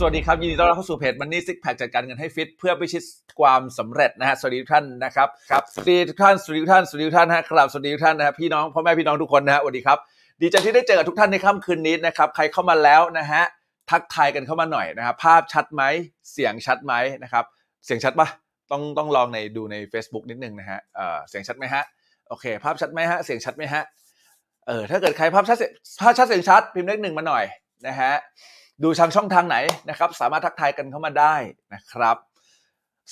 สวัสดีครับ ยินดีต้อนรับเข้าสู่เพจมันนี่ซิกแพคจัดการเงินให้ฟิต เพื่อพิชิตความสำเร็จนะฮะสวัสดีทุกท่านนะครับครับสวัสดีทุกท่านสวัสดีทุกท่านสวัสดีทุกท่านฮะครับสวัสดีทุกท่านนะฮะพี่น้องพ่อแม่พี่น้องทุกคนนะฮะสวัสดีครับ ดีใจที่ได้เจอกับทุกท่านในค่ำคืนนี้นะครับใครเข้ามาแล้วนะฮะทักทายกันเข้ามาหน่อยนะครับภาพชัดไหมเสียงชัดไหมนะครับเสียงชัดปะต้องต้องลองในดูใน Facebook นิดนึงนะฮะเออเสียงชัดไหมฮะโอเค ภาพชัดไหมฮะเสียงชัดไหมฮะเออถ้าเกิดใครภาพชัดเสียงภาพชัดเสียงชัดพิมพ์เลขหนึ่งมาหน่อยนะฮะ ดูทางช่องทางไหนนะครับ สามารถทักทายกันเข้ามาได้นะครับ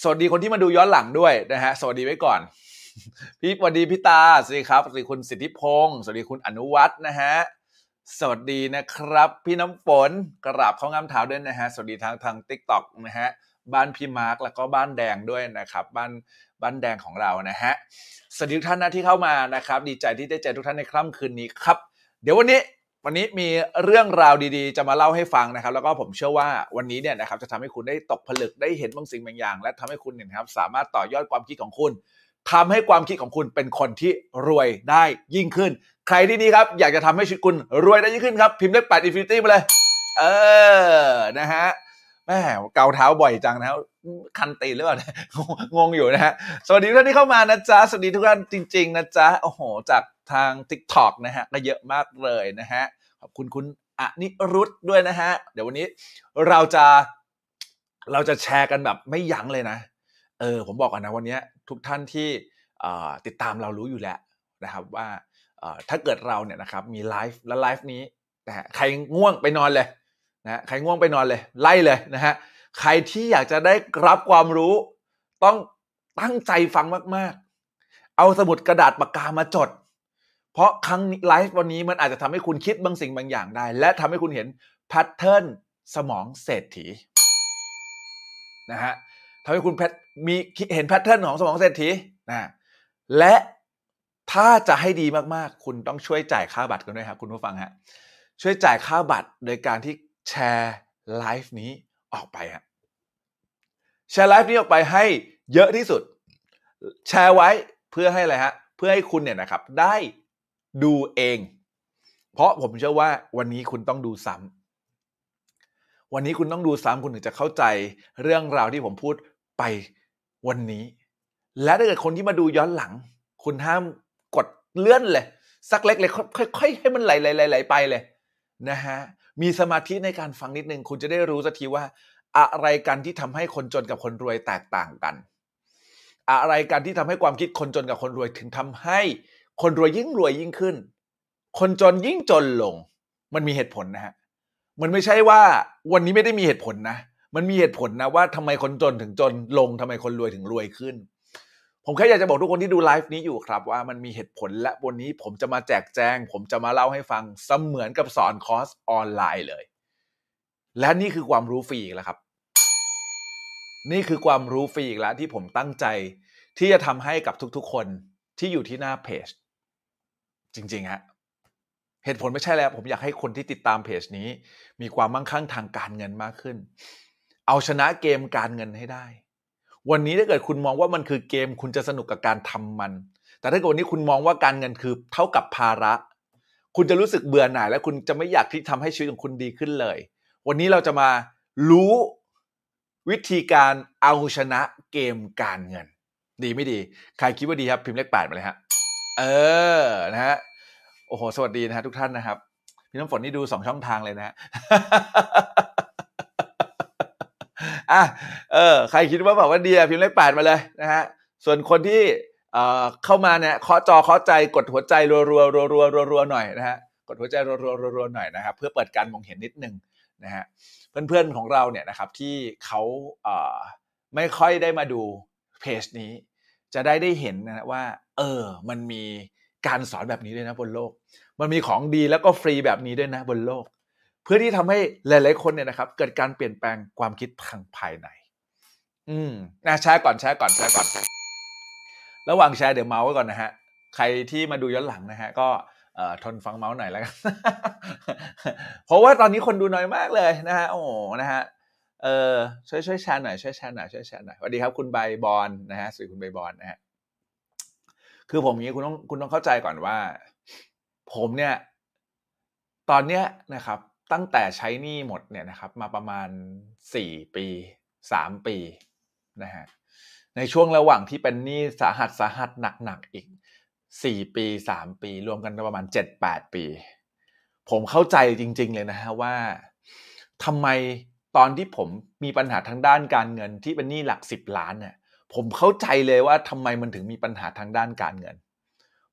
สวัสดีคนที่มาดูย้อนหลังด้วยนะฮะสวัสดีไว้ก่อน พี่สวัสดีพี่ตาสวัสดีครับสวัสดีคุณสิทธิพงศ์สวัสดีคุณอนุวัฒน์นะฮะสวัสดีนะครับ พี่น้ำฝนกราบเข้างามเท้าด้วยนะฮะสวัสดีทางทางทิกตอกนะฮะบ้านพี่มาร์กแล้วก็บ้านแดงด้วยนะครับ บ้านบ้านแดงของเรานะฮะสวัสดีทุกท่านนะที่เข้ามานะครับ ดีใจที่ได้เจอทุกท่านในค่ำคืนนี้ครับ เดี๋ยววันนี้ วันนี้มีเรื่องราวดีๆ จะมาเล่าให้ฟังนะครับ แล้วก็ผมเชื่อว่าวันนี้เนี่ยนะครับจะทำให้คุณได้ตกผลึกได้เห็นบางสิ่งบางอย่าง และทำให้คุณเนี่ยครับสามารถต่อยอดความคิดของคุณทำให้ความคิดของคุณเป็นคนที่รวยได้ยิ่งขึ้น ใครที่นี่ครับอยากจะทำให้ชีวิตคุณรวยได้ยิ่งขึ้นครับ พิมพ์เลขแปด infinity มาเลย เออนะฮะแม่เกาเท้าบ่อยจังนะคันตีหรือเปล่างงอยู่นะฮะสวัสดีทุกท่านที่เข้ามานะจ๊ะสวัสดีทุกท่านจริง ๆ นะจ๊ะโอ้โหจากทาง TikTok นะฮะก็เยอะมากเลยนะฮะ ขอบคุณคุณอนิรุตด้วยนะฮะ เดี๋ยววันนี้เราจะเราจะแชร์กันแบบไม่ยั้งเลยนะ เออผมบอกก่อนนะวันนี้ทุกท่านที่ติดตามเรารู้อยู่แล้วนะครับว่าถ้าเกิดเราเนี่ยนะครับมีไลฟ์และไลฟ์นี้นะฮะใครง่วงไปนอนเลยนะใครง่วงไปนอนเลย ไล่เลยนะฮะใครที่อยากจะได้รับความรู้ ต้องตั้งใจฟังมาก ๆ เอาสมุดกระดาษปากกามาจด เพราะครั้งไลฟ์วันนี้มันอาจจะทำให้คุณคิดบางสิ่งบางอย่างได้ และทำให้คุณเห็น pattern สมองเศรษฐีนะฮะทำให้คุณมีเห็น pattern ของสมองเศรษฐีนะและถ้าจะให้ดีมากๆ คุณต้องช่วยจ่ายค่าบัตรกันด้วยครับคุณผู้ฟังฮะช่วยจ่ายค่าบัตรโดยการที่แชร์ไลฟ์นี้ออกไปฮะแชร์ไลฟ์นี้ออกไปให้เยอะที่สุด แชร์ไว้เพื่อให้อะไรฮะเพื่อให้คุณเนี่ยนะครับได้ ดูเอง เพราะผมเชื่อว่าวันนี้คุณต้องดูซ้ำวันนี้คุณต้องดูซ้ำคุณถึงจะเข้าใจเรื่องราวที่ผมพูดไปวันนี้ และถ้าเกิดคนที่มาดูย้อนหลัง คุณห้ามกดเลื่อนเลยสักเล็กเลยค่อยๆให้มันไหลๆๆไปเลยนะฮะมีสมาธิในการฟังนิดนึง คุณจะได้รู้สักทีว่า อะไรกันที่ทำให้คนจนกับคนรวยแตกต่างกัน อะไรกันที่ทำให้ความคิดคนจนกับคนรวยถึงทำให้ คนรวยยิ่งรวยยิ่งขึ้น คนจนยิ่งจนลง มันมีเหตุผลนะฮะมันไม่ใช่ว่าวันนี้ไม่ได้มีเหตุผลนะ มันมีเหตุผลนะว่าทำไมคนจนถึงจนลงทำไมคนรวยถึงรวยขึ้น ผมแค่อยากจะบอกทุกคนที่ดูไลฟ์นี้อยู่ครับ ว่ามันมีเหตุผลและวันนี้ผมจะมาแจกแจง ผมจะมาเล่าให้ฟังเสมือนกับสอนคอร์สออนไลน์เลย และนี่คือความรู้ฟรีอีกแล้วครับ นี่คือความรู้ฟรีอีกแล้วที่ผมตั้งใจที่จะทำให้กับทุกๆคนที่อยู่ที่หน้าเพจ จริงๆฮะเหตุผลไม่ใช่แล้ว ผมอยากให้คนที่ติดตามเพจนี้ มีความมั่งคั่งทางการเงินมากขึ้น เอาชนะเกมการเงินให้ได้ วันนี้ถ้าเกิดคุณมองว่ามันคือเกมคุณจะสนุกกับการทำมัน แต่ถ้าเกิดวันนี้คุณมองว่าการเงินคือเท่ากับภาระ คุณจะรู้สึกเบื่อหน่ายและคุณจะไม่อยากที่ทำให้ชีวิตของคุณดีขึ้นเลย วันนี้เราจะมารู้วิธีการเอาชนะเกมการเงิน ดีไม่ดี ใครคิดว่าดีครับพิมพ์เลขแปดมาเลยฮะ เออนะฮะโอ้โห สวัสดีนะฮะทุกท่านนะครับ พี่น้ำฝนนี่ดูสองช่องทางเลยนะฮะอะเออใครคิดว่าแบบว่าดีอะพิมพ์เลขแปดมาเลยนะฮะส่วนคนที่เอ่อเข้ามาเนี่ยเคาะจอเคาะใจกดหัวใจรัวรัวรัวรัวรัวรัวหน่อยนะฮะกดหัวใจรัวรัวรัวรัวหน่อยนะครับเพื่อเปิดการมองเห็นนิดนึงนะฮะเพื่อนๆของเราเนี่ยนะครับที่เขาเอ่อไม่ค่อยได้มาดูเพจนี้ จะได้ได้เห็นนะว่า เออ มันมีการสอนแบบนี้ด้วยนะบนโลก มันมีของดีแล้วก็ฟรีแบบนี้ด้วยนะบนโลก เพื่อที่ทำให้หลาย ๆ คนเนี่ยนะครับ เกิดการเปลี่ยนแปลงความคิดทางภายใน อืมนะแชร์ก่อนแชร์ก่อนแชร์ก่อน ระหว่างแชร์เดี๋ยวเมาส์ไว้ก่อนนะฮะ ใครที่มาดูย้อนหลังนะฮะ ก็เอ่อทนฟังเมาส์หน่อยแล้วกัน เพราะว่าตอนนี้คนดูน้อยมากเลยนะฮะ โอ้โห นะฮะ เออช่วยช่วยแชร์หน่อยช่วยแชร์หน่อยช่วยแชร์หน่อยสวัสดีครับคุณใบบอลนะฮะสวัสดีคุณใบบอลนะฮะคือผมงนี้คุณต้องคุณต้องเข้าใจก่อนว่า ผมเนี่ย ตอนเนี้ยนะครับ ตั้งแต่ใช้หนี้หมดเนี่ยนะครับ มาประมาณสี่ปีสามปีนะฮะในช่วงระหว่างที่เป็นหนี้สาหัสสาหัสหนักๆอีกสี่ปีสามปี รวมกันประมาณเจ็ดแปดปี ผมเข้าใจจริง ๆ เลยนะฮะว่าทำไม ตอนที่ผมมีปัญหาทางด้านการเงินที่เป็นหนี้หลักสิบล้านเนี่ยผมเข้าใจเลยว่าทำไมมันถึงมีปัญหาทางด้านการเงิน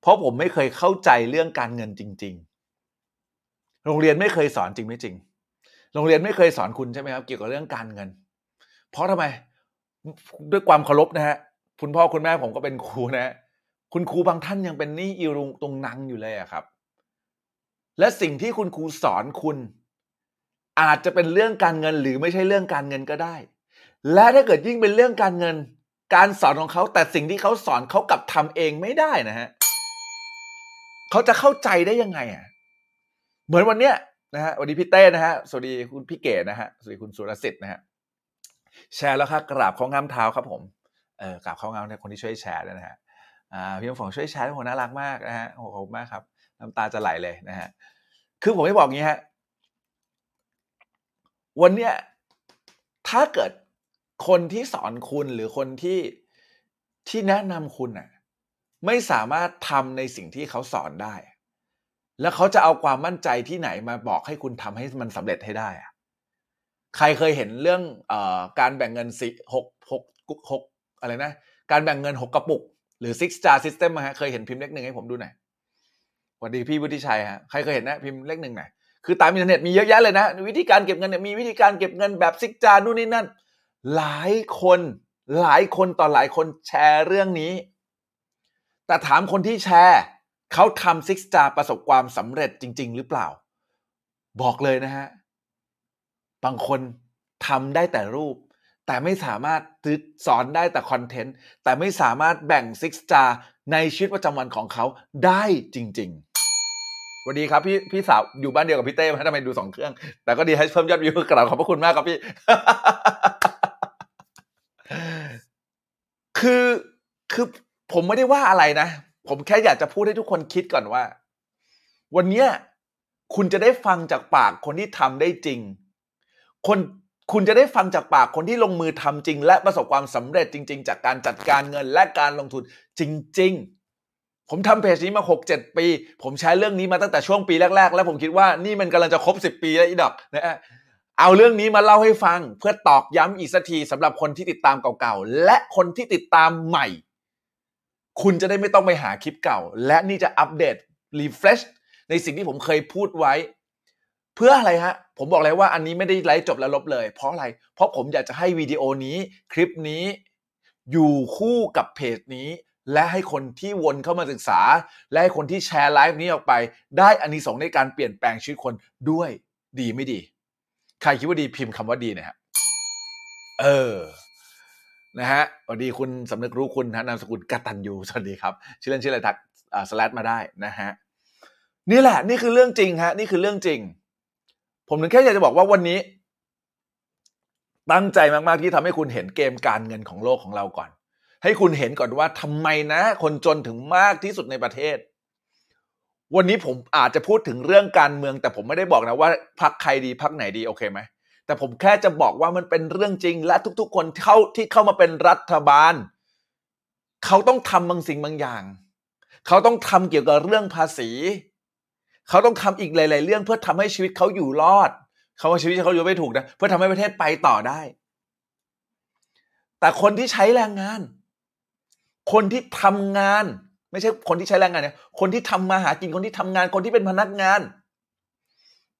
เพราะผมไม่เคยเข้าใจเรื่องการเงินจริง ๆ โรงเรียนไม่เคยสอนจริงไม่จริง โรงเรียนไม่เคยสอนคุณใช่ไหมครับเกี่ยวกับเรื่องการเงิน เพราะทำไมด้วยความเคารพนะฮะคุณพ่อคุณแม่ผมก็เป็นครูนะฮะคุณครูบางท่านยังเป็นหนี้อีรุงตรงนังอยู่เลยอะครับ และสิ่งที่คุณครูสอนคุณ อาจจะเป็นเรื่องการเงินหรือไม่ใช่เรื่องการเงินก็ได้ และถ้าเกิดยิ่งเป็นเรื่องการเงิน การสอนของเขาแต่สิ่งที่เขาสอนเขากลับทำเองไม่ได้นะฮะเขาจะเข้าใจได้ยังไงอะเหมือนวันเนี้ยนะฮะวันนี้พี่เต้นะฮะสวัสดีคุณพี่เก๋นะฮะสวัสดีคุณสุรสิทธิ์นะฮะแชร์แล้วครับกราบข้องงามเท้าครับผมเออกราบข้องงามเนี่ยคนที่ช่วยแชร์ด้วยนะฮะอ่าพี่น้ำฝงช่วยแชร์ด้วยคนน่ารักมากนะฮะโหขอบคุณมากครับน้ำตาจะไหลเลยนะฮะคือผมไม่บอกงี้ฮะ วันเนี้ยถ้าเกิดคนที่สอนคุณหรือคนที่ที่แนะนำคุณอะไม่สามารถทำในสิ่งที่เขาสอนได้ แล้วเขาจะเอาความมั่นใจที่ไหนมาบอกให้คุณทำให้มันสำเร็จให้ได้อะใครเคยเห็นเรื่องออการแบ่งเงินสิหกหกหกอะไรนะ การแบ่งเงินหกกระปุก หรือ six jar system มาฮะ เคยเห็นพิมพ์เลขหนึ่งให้ผมดูหน่อยสวัสดีพี่วุฒิชัยฮะ ใครเคยเห็นนะพิมพ์เลขหนึ่งหน่อย คือตามอินเทอร์เน็ตมีเยอะแยะเลยนะ วิธีการเก็บเงินเนี่ยมีวิธีการเก็บเงินแบบซิกจานู่นนี่นั่น หลายคนหลายคนต่อหลายคนแชร์เรื่องนี้ แต่ถามคนที่แชร์เขาทำซิกจาประสบความสำเร็จจริง ๆ หรือเปล่า บอกเลยนะฮะ บางคนทำได้แต่รูป แต่ไม่สามารถสอนได้แต่คอนเทนต์ แต่ไม่สามารถแบ่งซิกจาในชีวิตประจำวันของเขาได้จริง ๆ วัสดีครับพี่พี่สาวอยู่บ้านเดียวกับพี่เต้ไหมทำไมดูสองเครื่อง แต่ก็ดีให้เพิ่มยอดวิวกราบขอบพระคุณมากครับพี่ คือคือผมไม่ได้ว่าอะไรนะ ผมแค่อยากจะพูดให้ทุกคนคิดก่อนว่า วันเนี้ยคุณจะได้ฟังจากปากคนที่ทำได้จริง คนคุณจะได้ฟังจากปากคนที่ลงมือทำจริง และประสบความสำเร็จจริง ๆ จากการจัดการเงินและการลงทุนจริง ๆ ผมทำเพจนี้มา6 7 ปี ผมใช้เรื่องนี้มาตั้งแต่ช่วงปีแรก ๆ แล้วผมคิดว่านี่มันกำลังจะครบ 10 ปีแล้วอีดอกนะฮะเอาเรื่องนี้มาเล่าให้ฟังเพื่อตอกย้ำอีกสักทีสำหรับคนที่ติดตามเก่าๆ และคนที่ติดตามใหม่ คุณจะได้ไม่ต้องไปหาคลิปเก่า และนี่จะอัปเดต refresh ในสิ่งที่ผมเคยพูดไว้ เพื่ออะไรฮะ ผมบอกเลยว่าอันนี้ไม่ได้ไลฟ์จบแล้วลบเลย เพราะอะไร เพราะผมอยากจะให้วิดีโอนี้คลิปนี้ อยู่คู่กับเพจนี้ และให้คนที่วนเข้ามาศึกษา และให้คนที่แชร์ไลฟ์นี้ออกไป ได้อานิสงส์ในการเปลี่ยนแปลงชีวิตคนด้วยดีไม่ดี ใครคิดว่าดีพิมพ์คำว่าดีนะฮะเออนะฮะสวัสดีคุณสำนึกรู้คุณนะนามสกุลกตันยูสวัสดีครับ ชื่อเล่นชื่ออะไรทักอ่าสแลดมาได้นะฮะนี่แหละ นี่คือเรื่องจริงฮะ นี่คือเรื่องจริง ผมถึงแค่อยากจะบอกว่าวันนี้ ตั้งใจมาก ๆ ที่ทำให้คุณเห็นเกมการเงินของโลกของเราก่อน ให้คุณเห็นก่อนว่าทำไมนะ คนจนถึงมากที่สุดในประเทศ วันนี้ผมอาจจะพูดถึงเรื่องการเมือง แต่ผมไม่ได้บอกนะว่าพักใครดีพักไหนดีโอเคไหมแต่ผมแค่จะบอกว่ามันเป็นเรื่องจริง และทุกๆ คนเข้าที่เข้ามาเป็นรัฐบาล เขาต้องทำบางสิ่งบางอย่าง เขาต้องทำเกี่ยวกับเรื่องภาษี เขาต้องทำอีกหลาย ๆ เรื่องเพื่อทำให้ชีวิตเขาอยู่รอดเขาว่าชีวิตเขาอยู่ไม่ถูกนะเพื่อทำให้ประเทศไปต่อได้ แต่คนที่ใช้แรงงาน คนที่ทำงาน ไม่ใช่คนที่ใช้แรงงานเนี่ยคนที่ทำมาหากินคนที่ทำงานคนที่เป็นพนักงาน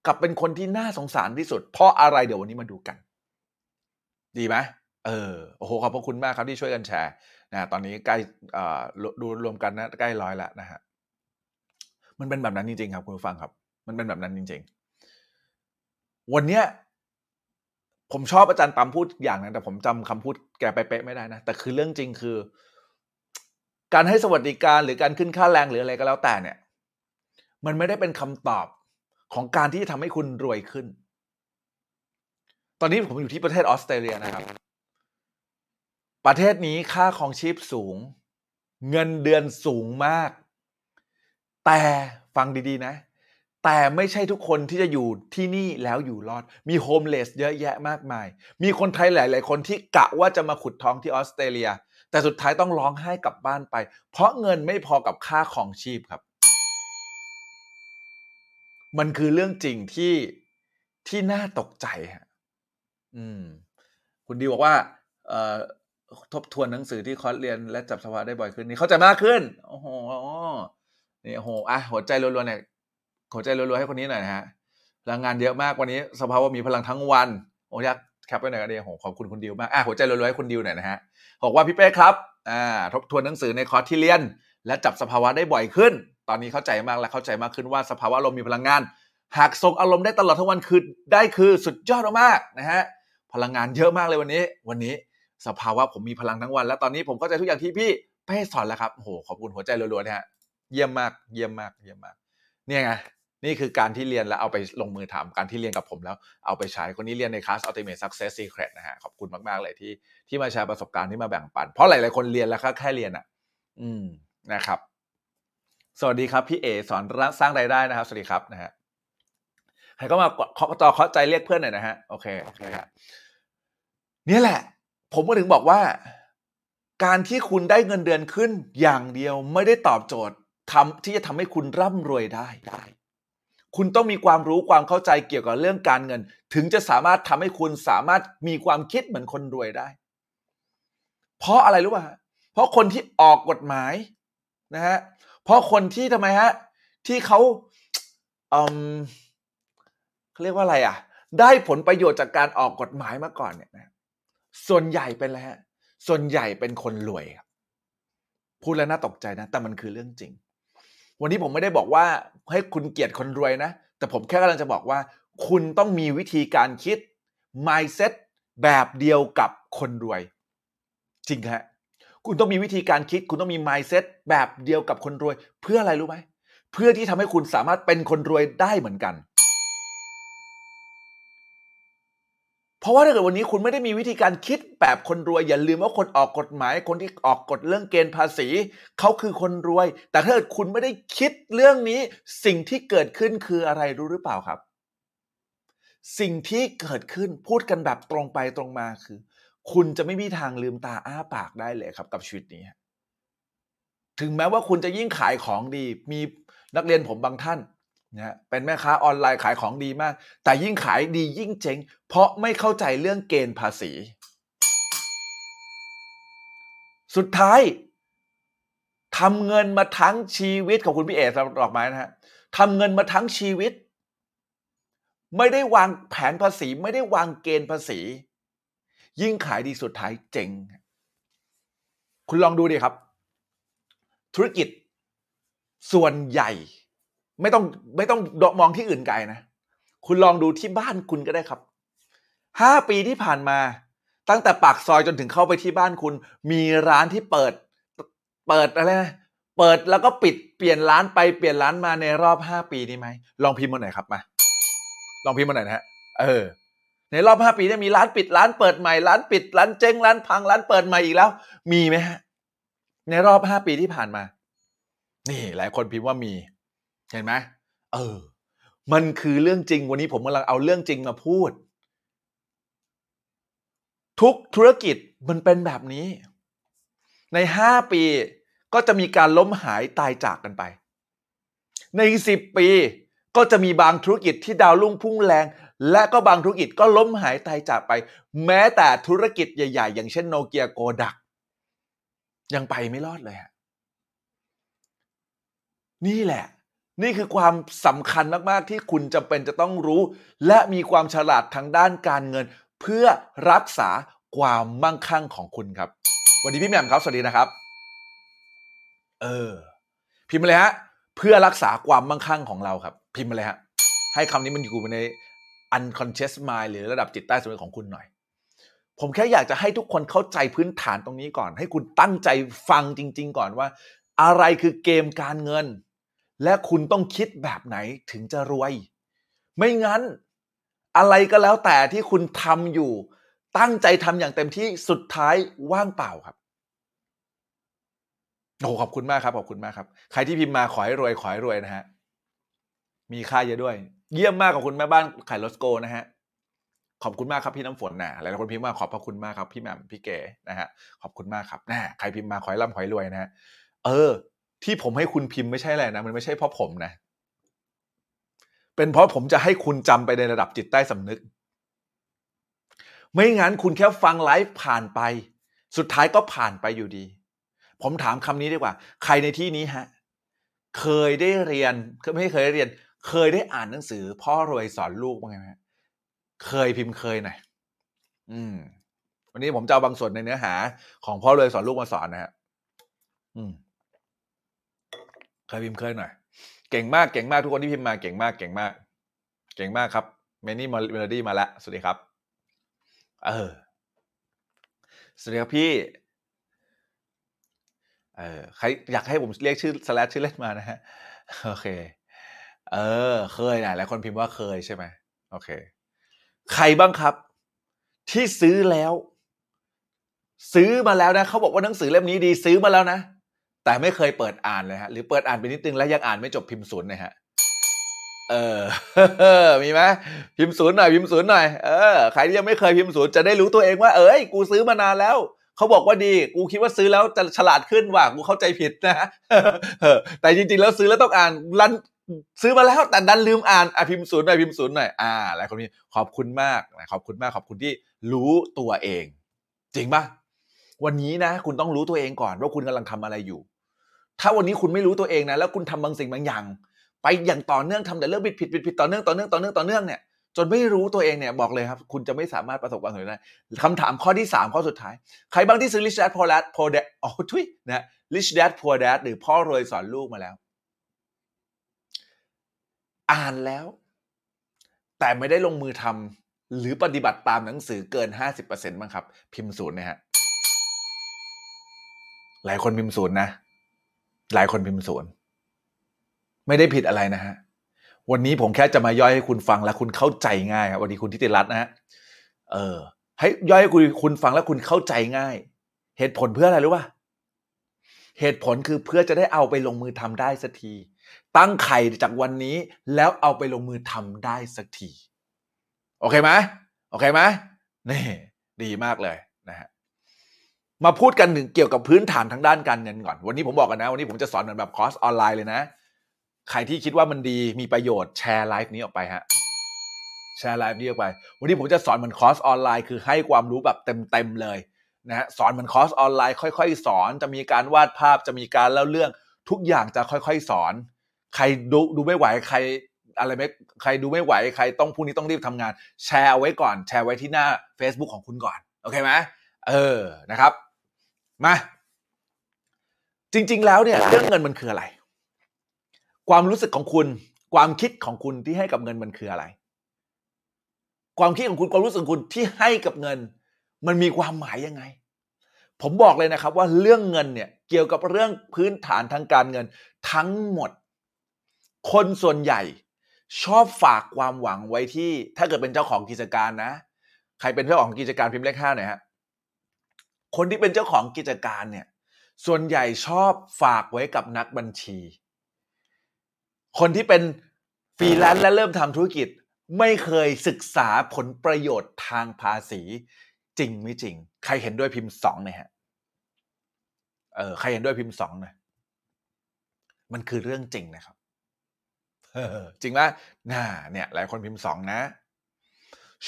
กลับเป็นคนที่น่าสงสารที่สุด เพราะอะไรเดี๋ยววันนี้มาดูกัน ดีไหมเออโอ้โหขอบพระคุณมากครับที่ช่วยกันแชร์นะตอนนี้ใกล้ดูรวมกันนะใกล้ร้อยแล้วนะฮะมันเป็นแบบนั้นจริงๆครับ คุณผู้ฟังครับ มันเป็นแบบนั้นจริง ๆ วันเนี้ยผมชอบอาจารย์ปั๊มพูดอย่างนั้นแต่ผมจำคำพูดแกไปเป๊ะไม่ได้นะแต่คือเรื่องจริงคือ การให้สวัสดิการหรือการขึ้นค่าแรงหรืออะไรก็แล้วแต่เนี่ย มันไม่ได้เป็นคำตอบของการที่จะทำให้คุณรวยขึ้น ตอนนี้ผมอยู่ที่ประเทศออสเตรเลียนะครับ ประเทศนี้ค่าของชีพสูง เงินเดือนสูงมาก แต่ฟังดีๆนะ แต่ไม่ใช่ทุกคนที่จะอยู่ที่นี่แล้วอยู่รอด มีโฮมเลสเยอะแยะมากมาย มีคนไทยหลาย ๆ คนที่กะว่าจะมาขุดทองที่ออสเตรเลีย แต่สุดท้ายต้องร้องไห้กลับบ้านไป เพราะเงินไม่พอกับค่าของชีพครับ มันคือเรื่องจริงที่ที่น่าตกใจฮะอืม คุณดีบอกว่า เอ่อทบทวนหนังสือที่คอร์สเรียนและจับสภาได้บ่อยขึ้นนี่เข้าใจมากขึ้น โอ้โหนี่โอ้โหอะหัวใจรัวๆเนี่ยหัวใจรัวๆให้คนนี้หน่อยนะฮะพลังงานเยอะมากวันนี้ สภาวะมีพลังทั้งวัน โอ้ยาก แคปไว้หน่อยก็ดีโอ้ขอบคุณคุณดิวมากอะหัวใจรัวๆให้คุณดิวหน่อยนะฮะบอกว่าพี่เป้ครับอ่าทบทวนหนังสือในคอร์สที่เรียน และจับสภาวะได้บ่อยขึ้น ตอนนี้เข้าใจมากและเข้าใจมากขึ้นว่าสภาวะลมมีพลังงาน หากส่งอารมณ์ได้ตลอดทั้งวันคือได้คือสุดยอดมากๆนะฮะพลังงานเยอะมากเลยวันนี้ วันนี้สภาวะผมมีพลังทั้งวัน และตอนนี้ผมเข้าใจทุกอย่างที่พี่เป้สอนแล้วครับโอ้โหขอบคุณหัวใจรัวๆนะฮะเยี่ยมมากเยี่ยมมากเยี่ยมมาก เนี่ยไง นี่คือการที่เรียนแล้วเอาไปลงมือทำการที่เรียนกับผมแล้วเอาไปใช้คนนี้เรียนในคลาส Ultimate Success Secret นะฮะขอบคุณมาก ๆ เลยที่ที่มาแชร์ประสบการณ์ที่มาแบ่งปัน เพราะหลาย ๆ คนเรียนแล้วก็แค่เรียนอะ อืมนะครับ สวัสดีครับพี่เอสอนสร้างรายได้นะครับ สวัสดีครับนะฮะใครก็มาเคาะจอเคาะใจเรียกเพื่อนหน่อยนะฮะโอเคโอเคครับเนี่ยแหละ ผมก็ถึงบอกว่า การที่คุณได้เงินเดือนขึ้นอย่างเดียวไม่ได้ตอบโจทย์ทำที่จะทำให้คุณร่ำรวยได้ คุณต้องมีความรู้ความเข้าใจเกี่ยวกับเรื่องการเงิน ถึงจะสามารถทำให้คุณสามารถมีความคิดเหมือนคนรวยได้ เพราะอะไรรู้ป่ะเพราะคนที่ออกกฎหมายนะฮะเพราะคนที่ทำไมฮะที่เขาอืมเขาเรียกว่าอะไรอะ ได้ผลประโยชน์จากการออกกฎหมายมาก่อนเนี่ยนะส่วนใหญ่เป็นอะไรฮะส่วนใหญ่เป็นคนรวยครับพูดแล้วน่าตกใจนะ แต่มันคือเรื่องจริง วันนี้ผมไม่ได้บอกว่าให้คุณเกียรติคนรวยนะ แต่ผมแค่กำลังจะบอกว่า คุณต้องมีวิธีการคิด mindset แบบเดียวกับคนรวย จริงฮะคุณต้องมีวิธีการคิด คุณต้องมี mindset แบบเดียวกับคนรวย เพื่ออะไรรู้ไหมเพื่อที่ทำให้คุณสามารถเป็นคนรวยได้เหมือนกัน เพราะว่าถ้าเกิดวันนี้คุณไม่ได้มีวิธีการคิดแบบคนรวย อย่าลืมว่าคนออกกฎหมาย คนที่ออกกฎเรื่องเกณฑ์ภาษีเขาคือคนรวย แต่ถ้าเกิดคุณไม่ได้คิดเรื่องนี้ สิ่งที่เกิดขึ้นคืออะไรรู้หรือเปล่าครับ สิ่งที่เกิดขึ้นพูดกันแบบตรงไปตรงมาคือ คุณจะไม่มีทางลืมตาอ้าปากได้เลยครับ กับชีวิตนี้ ถึงแม้ว่าคุณจะยิ่งขายของดี มีนักเรียนผมบางท่าน นะเป็นแม่ค้าออนไลน์ขายของดีมาก แต่ยิ่งขายดียิ่งเจ๊ง เพราะไม่เข้าใจเรื่องเกณฑ์ภาษี สุดท้ายทำเงินมาทั้งชีวิตของคุณพี่เอ๋สำหรับดอกไม้นะฮะทำเงินมาทั้งชีวิต ไม่ได้วางแผนภาษี ไม่ได้วางเกณฑ์ภาษี ยิ่งขายดีสุดท้ายเจ๊งคุณลองดูดิครับ ธุรกิจส่วนใหญ่ ไม่ต้องไม่ต้องมองที่อื่นไกลนะ คุณลองดูที่บ้านคุณก็ได้ครับห้าปีที่ผ่านมา ตั้งแต่ปากซอยจนถึงเข้าไปที่บ้านคุณ มีร้านที่เปิด เปิดอะไรนะเปิดแล้วก็ปิดเปลี่ยนร้านไปเปลี่ยนร้านมาในรอบห้าปีนี้ไหมลองพิมพ์มาหน่อยครับมา ลองพิมพ์มาหน่อยนะฮะเออ ในรอบห้าปีเนี่ยมีร้านปิดร้านเปิดใหม่ร้านปิดร้านเจ๊งร้านพังร้านเปิดใหม่อีกแล้ว มีไหมฮะในรอบห้าปีที่ผ่านมา นี่ หลายคนพิมพ์ว่ามี เห็นไหมเออ มันคือเรื่องจริงวันนี้ผมกำลังเอาเรื่องจริงมาพูด ทุกธุรกิจมันเป็นแบบนี้ ในห้าปีก็จะมีการล้มหายตายจากกันไป ในสิบปีก็จะมีบางธุรกิจที่ดาวรุ่งพุ่งแรง และก็บางธุรกิจก็ล้มหายตายจากไป แม้แต่ธุรกิจใหญ่ ๆ อย่างเช่นโนเกียโกดัก ยังไปไม่รอดเลยฮะนี่แหละ นี่คือความสำคัญมาก ๆ ที่คุณจำเป็นจะต้องรู้ และมีความฉลาดทางด้านการเงิน เพื่อรักษาความมั่งคั่งของคุณครับ วัสดีพี่แหม่มครับ สวัสดีนะครับ เออ พิมพ์มาเลยฮะ เพื่อรักษาความมั่งคั่งของเราครับ พิมพ์มาเลยฮะ ให้คำนี้มันอยู่ใน unconscious mind หรือระดับจิตใต้สำนึกของคุณหน่อย ผมแค่อยากจะให้ทุกคนเข้าใจพื้นฐานตรงนี้ก่อน ให้คุณตั้งใจฟังจริง ๆ ก่อนว่า อะไรคือเกมการเงิน และคุณต้องคิดแบบไหนถึงจะรวย ไม่งั้น อะไรก็แล้วแต่ที่คุณทำอยู่ ตั้งใจทำอย่างเต็มที่สุดท้ายว่างเปล่าครับโอ้ขอบคุณมากครับขอบคุณมากครับ ใครที่พิมพ์มาขอให้รวยขอให้รวยนะฮะมีค่าเยอะด้วย เยี่ยมมากขอบคุณแม่บ้านไข่รสโกนะฮะขอบคุณมากครับพี่น้ำฝนนะหลายคนพิมพ์มาขอบพระคุณมากครับพี่แหม่มพี่เก๋นะฮะขอบคุณมากครับนะใครพิมพ์มาขอให้ร่ำขอให้รวยนะฮะเออ ที่ผมให้คุณพิมพ์ไม่ใช่อะไรนะ มันไม่ใช่เพราะผมนะ เป็นเพราะผมจะให้คุณจำไปในระดับจิตใต้สำนึก ไม่งั้นคุณแค่ฟังไลฟ์ผ่านไป สุดท้ายก็ผ่านไปอยู่ดี ผมถามคำนี้ดีกว่า ใครในที่นี้ฮะ เคยได้เรียนไม่เคยได้เรียน เคยได้อ่านหนังสือ พ่อรวยสอนลูกบ้างไหมเคยพิมพ์เคยหน่อยอืม วันนี้ผมจะเอาบางส่วนในเนื้อหา ของพ่อรวยสอนลูกมาสอนนะฮะอืม เคยพิมพ์เคยหน่อย เก่งมากเก่งมากทุกคนที่พิมพ์มาเก่งมากเก่งมาก เก่งมากครับเมนี่เมโลดี้มาแล้วสวัสดีครับ เออสวัสดีครับพี่เออใครอยากให้ผมเรียกชื่อ slash ชื่อเล่นมานะฮะโอเค เออ เคยนะหลายคนพิมพ์ว่าเคยใช่ไหมโอเค ใครบ้างครับ ที่ซื้อแล้ว ซื้อมาแล้วนะเขาบอกว่าหนังสือเล่มนี้ดีซื้อมาแล้วนะ แต่ไม่เคยเปิดอ่านเลยฮะหรือเปิดอ่านไปนิดนึงแล้วยังอ่านไม่จบพิมพ์ศูนย์นะฮะเออ มีไหมพิมพ์ศูนย์หน่อยพิมพ์ศูนย์หน่อยเออใครที่ยังไม่เคยพิมพ์ศูนย์จะได้รู้ตัวเองว่าเอ้ยกูซื้อมานานแล้วเขาบอกว่าดีกูคิดว่าซื้อแล้วจะฉลาดขึ้นว่ะกูเข้าใจผิดนะแต่จริงๆแล้วซื้อแล้วต้องอ่านรันซื้อมาแล้วแต่ดันลืมอ่านอะพิมพ์ศูนย์หน่อยพิมพ์ศูนย์หน่อยอ่าหลายคนมีขอบคุณมากนะขอบคุณมากขอบคุณที่รู้ตัวเอง จริงปะวันนี้นะ คุณต้องรู้ตัวเองก่อนว่าคุณกำลังทำอะไรอยู่ ถ้าวันนี้คุณไม่รู้ตัวเองนะแล้วคุณทำบางสิ่งบางอย่าง ไปอย่างต่อเนื่องทำแต่เรื่องผิดผิดผิดผิดต่อเนื่องต่อเนื่องต่อเนื่องต่อเนื่องเนี่ยจนไม่รู้ตัวเองเนี่ยบอกเลยครับ คุณจะไม่สามารถประสบความสำเร็จได้คำถามข้อที่สามข้อสุดท้าย ใครบ้างที่ซื้อ Rich Dad Poor Dad Poor Dad อ๋อทุยนะ Rich Dad Poor Dad หรือพ่อรวยสอนลูกมาแล้ว อ่านแล้ว แต่ไม่ได้ลงมือทำหรือปฏิบัติตามหนังสือเกิน 50%บ้างครับ พิมพ์ศูนย์นะฮะหลายคนพิมพ์ศูนย์นะ หลายคนพิมพ์ศูนไม่ได้ผิดอะไรนะฮะ วันนี้ผมแค่จะมาย่อยให้คุณฟังและคุณเข้าใจง่ายครับวันนี้คุณทิติรัตน์นะฮะเออ ให้ย่อยให้คุณคุณฟังแล้วคุณเข้าใจง่าย เหตุผลเพื่ออะไรรู้ป่ะเหตุผลคือเพื่อจะได้เอาไปลงมือทำได้สักที ตั้งไข่จากวันนี้แล้วเอาไปลงมือทำได้สักที โอเคไหมโอเคไหมนี่ ดีมากเลยนะฮะ มาพูดกันถึงเกี่ยวกับพื้นฐานทางด้านการเงินก่อน วันนี้ผมบอกกันนะ วันนี้ผมจะสอนเหมือนแบบคอร์สออนไลน์เลยนะ ใครที่คิดว่ามันดีมีประโยชน์แชร์ไลฟ์นี้ออกไปฮะแชร์ไลฟ์นี้ออกไป วันนี้ผมจะสอนเหมือนคอร์สออนไลน์คือให้ความรู้แบบเต็มๆเลยนะฮะสอนเหมือนคอร์สออนไลน์ค่อย ๆ สอนจะมีการวาดภาพจะมีการเล่าเรื่อง ทุกอย่างจะค่อย ๆ สอน ใครดูดูไม่ไหวใครอะไรไม่ใครดูไม่ไหวใครต้องพรุ่งนี้ต้องรีบทำงาน แชร์เอาไว้ก่อน แชร์ไว้ที่หน้า Facebook ของคุณก่อน โอเคไหมเออนะครับ มา จริง ๆ แล้วเนี่ยเรื่องเงินมันคืออะไร ความรู้สึกของคุณ ความคิดของคุณที่ให้กับเงินมันคืออะไร ความคิดของคุณความรู้สึกของคุณที่ให้กับเงิน มันมีความหมายยังไง ผมบอกเลยนะครับว่าเรื่องเงินเนี่ยเกี่ยวกับเรื่องพื้นฐานทางการเงินทั้งหมด คนส่วนใหญ่ชอบฝากความหวังไว้ที่ ถ้าเกิดเป็นเจ้าของกิจการนะ ใครเป็นเจ้าของกิจการพิมพ์เลขห้าหน่อยฮะ คนที่เป็นเจ้าของกิจการเนี่ย ส่วนใหญ่ชอบฝากไว้กับนักบัญชี คนที่เป็นฟรีแลนซ์และเริ่มทำธุรกิจ ไม่เคยศึกษาผลประโยชน์ทางภาษี จริงไม่จริง ใครเห็นด้วยพิมพ์สองเนี่ยฮะเออใครเห็นด้วยพิมพ์สองหน่อยมันคือเรื่องจริงนะครับจริงว่าน่าเนี่ย หลายคนพิมพ์สองนะ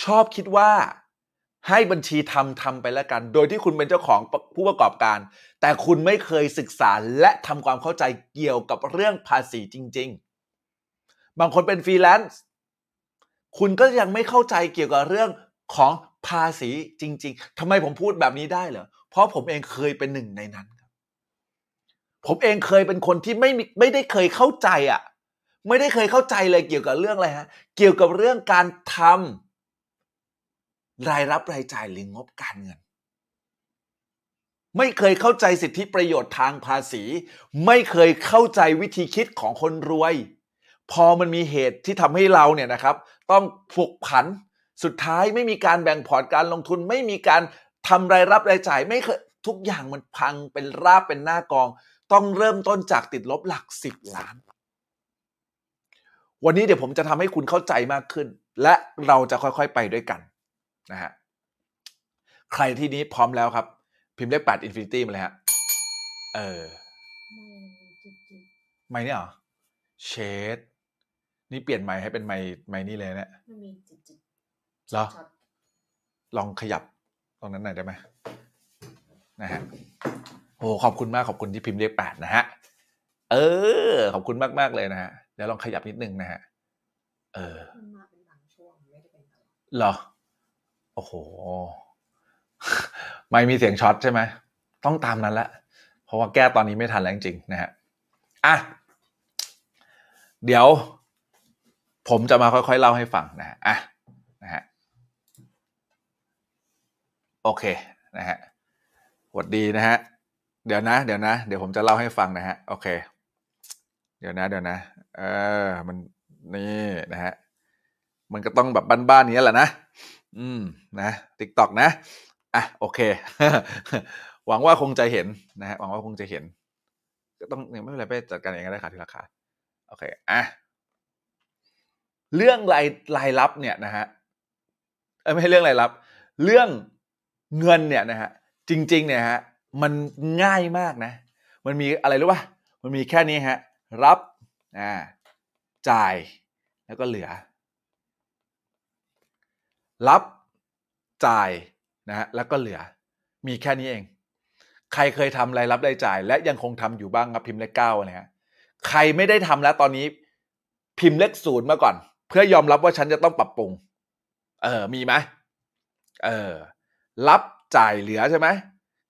ชอบคิดว่า ให้บัญชีทำทำไปแล้วกัน โดยที่คุณเป็นเจ้าของผู้ประกอบการ แต่คุณไม่เคยศึกษาและทำความเข้าใจเกี่ยวกับเรื่องภาษีจริง ๆ บางคนเป็นฟรีแลนซ์คุณก็ยังไม่เข้าใจเกี่ยวกับเรื่องของภาษีจริง ๆทำไมผมพูดแบบนี้ได้เหรอ เพราะผมเองเคยเป็นหนึ่งในนั้นครับ ผมเองเคยเป็นคนที่ไม่ไม่ได้เคยเข้าใจอะ ไม่ได้เคยเข้าใจเลยเกี่ยวกับเรื่องอะไรฮะ เกี่ยวกับเรื่องการทำ รายรับรายจ่ายหรืองบการเงิน ไม่เคยเข้าใจสิทธิประโยชน์ทางภาษี ไม่เคยเข้าใจวิธีคิดของคนรวย พอมันมีเหตุที่ทำให้เราเนี่ยนะครับ ต้องผูกผันสุดท้ายไม่มีการแบ่งพอร์ตการลงทุน ไม่มีการทำรายรับรายจ่าย ไม่เคยทุกอย่างมันพังเป็นราบเป็นหน้ากอง ต้องเริ่มต้นจากติดลบหลักสิบล้าน วันนี้เดี๋ยวผมจะทำให้คุณเข้าใจมากขึ้น และเราจะค่อยๆไปด้วยกัน นะฮะใครที่นี้พร้อมแล้วครับ พิมพ์เลขแปด infinity มาเลยฮะ เออ ไม่เนี่ยเหรอเชดนี่เปลี่ยนไม้ให้เป็นไม้ไม้นี่เลยเนี่ยมันมีจุดจุดเหรอช็อตลองขยับตรงนั้นหน่อยได้ไหมนะฮะโอ้ขอบคุณมากขอบคุณที่พิมพ์เลขแปดนะฮะ เออ ขอบคุณมากมากๆเลยนะฮะเดี๋ยวลองขยับนิดนึงนะฮะ เออมันมาเป็นบางช่วงไม่ได้เป็นตลอดเหรอ โอ้โห ไม่มีเสียงช็อตใช่ไหม ต้องตามนั้นละเพราะว่าแก้ตอนนี้ไม่ทันแล้วจริงๆนะฮะอะเดี๋ยว ผมจะมาค่อยๆเล่าให้ฟังนะฮะอะนะฮะโอเคนะฮะสวัสดีนะฮะเดี๋ยวนะ เดี๋ยวนะ เดี๋ยวผมจะเล่าให้ฟังนะฮะ โอเค เดี๋ยวนะ เดี๋ยวนะ เออ มันนี่นะฮะ มันก็ต้องแบบบ้านๆนี้แหละนะ อืมนะติ๊กตอกนะอะโอเค หวังว่าคงจะเห็นนะฮะหวังว่าคงจะเห็น ก็ต้องไม่เป็นไรไปจัดการเองก็ได้ค่ะที่ราคาโอเคอะเรื่องรายรายรับเนี่ยนะฮะไม่ใช่เรื่องรายรับ เรื่องเงินเนี่ยนะฮะจริง ๆ เนี่ยฮะมันง่ายมากนะ มันมีอะไรรู้ป่ะมันมีแค่นี้ฮะรับอ่าจ่ายแล้วก็เหลือ รับจ่ายนะฮะแล้วก็เหลือมีแค่นี้เอง ใครเคยทำรายรับรายจ่าย และยังคงทำอยู่บ้างครับพิมพ์เลขเก้านะฮะใครไม่ได้ทำแล้วตอนนี้พิมพ์เลขศูนย์มาก่อน เพื่อยอมรับว่าฉันจะต้องปรับปรุง เออมีไหมเออรับจ่ายเหลือใช่ไหม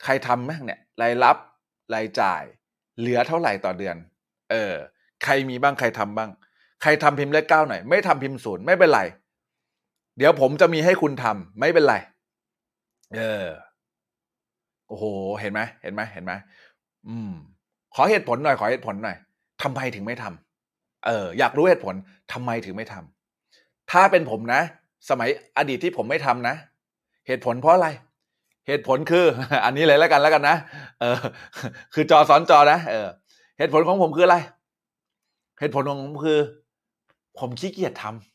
ใครทำบ้างเนี่ยรายรับรายจ่าย เหลือเท่าไหร่ต่อเดือน เออ ใครมีบ้างใครทำบ้าง ใครทำพิมพ์เลขเก้าหน่อย ไม่ทำพิมพ์ศูนย์ไม่เป็นไร เดี๋ยวผมจะมีให้คุณทำไม่เป็นไร เออ โอ้โห เห็นไหมเห็นไหมเห็นไหมอืม ขอเหตุผลหน่อย ขอเหตุผลหน่อยทำไมถึงไม่ทำเออ อยากรู้เหตุผลทำไมถึงไม่ทำถ้าเป็นผมนะ สมัยอดีตที่ผมไม่ทำนะ เหตุผลเพราะอะไร เหตุผลคือ อันนี้เลยแล้วกันแล้วกันนะเออ คือจอซ้อนจอนะเออ เหตุผลของผมคืออะไร เหตุผลของผมคือ ผมขี้เกียจทำ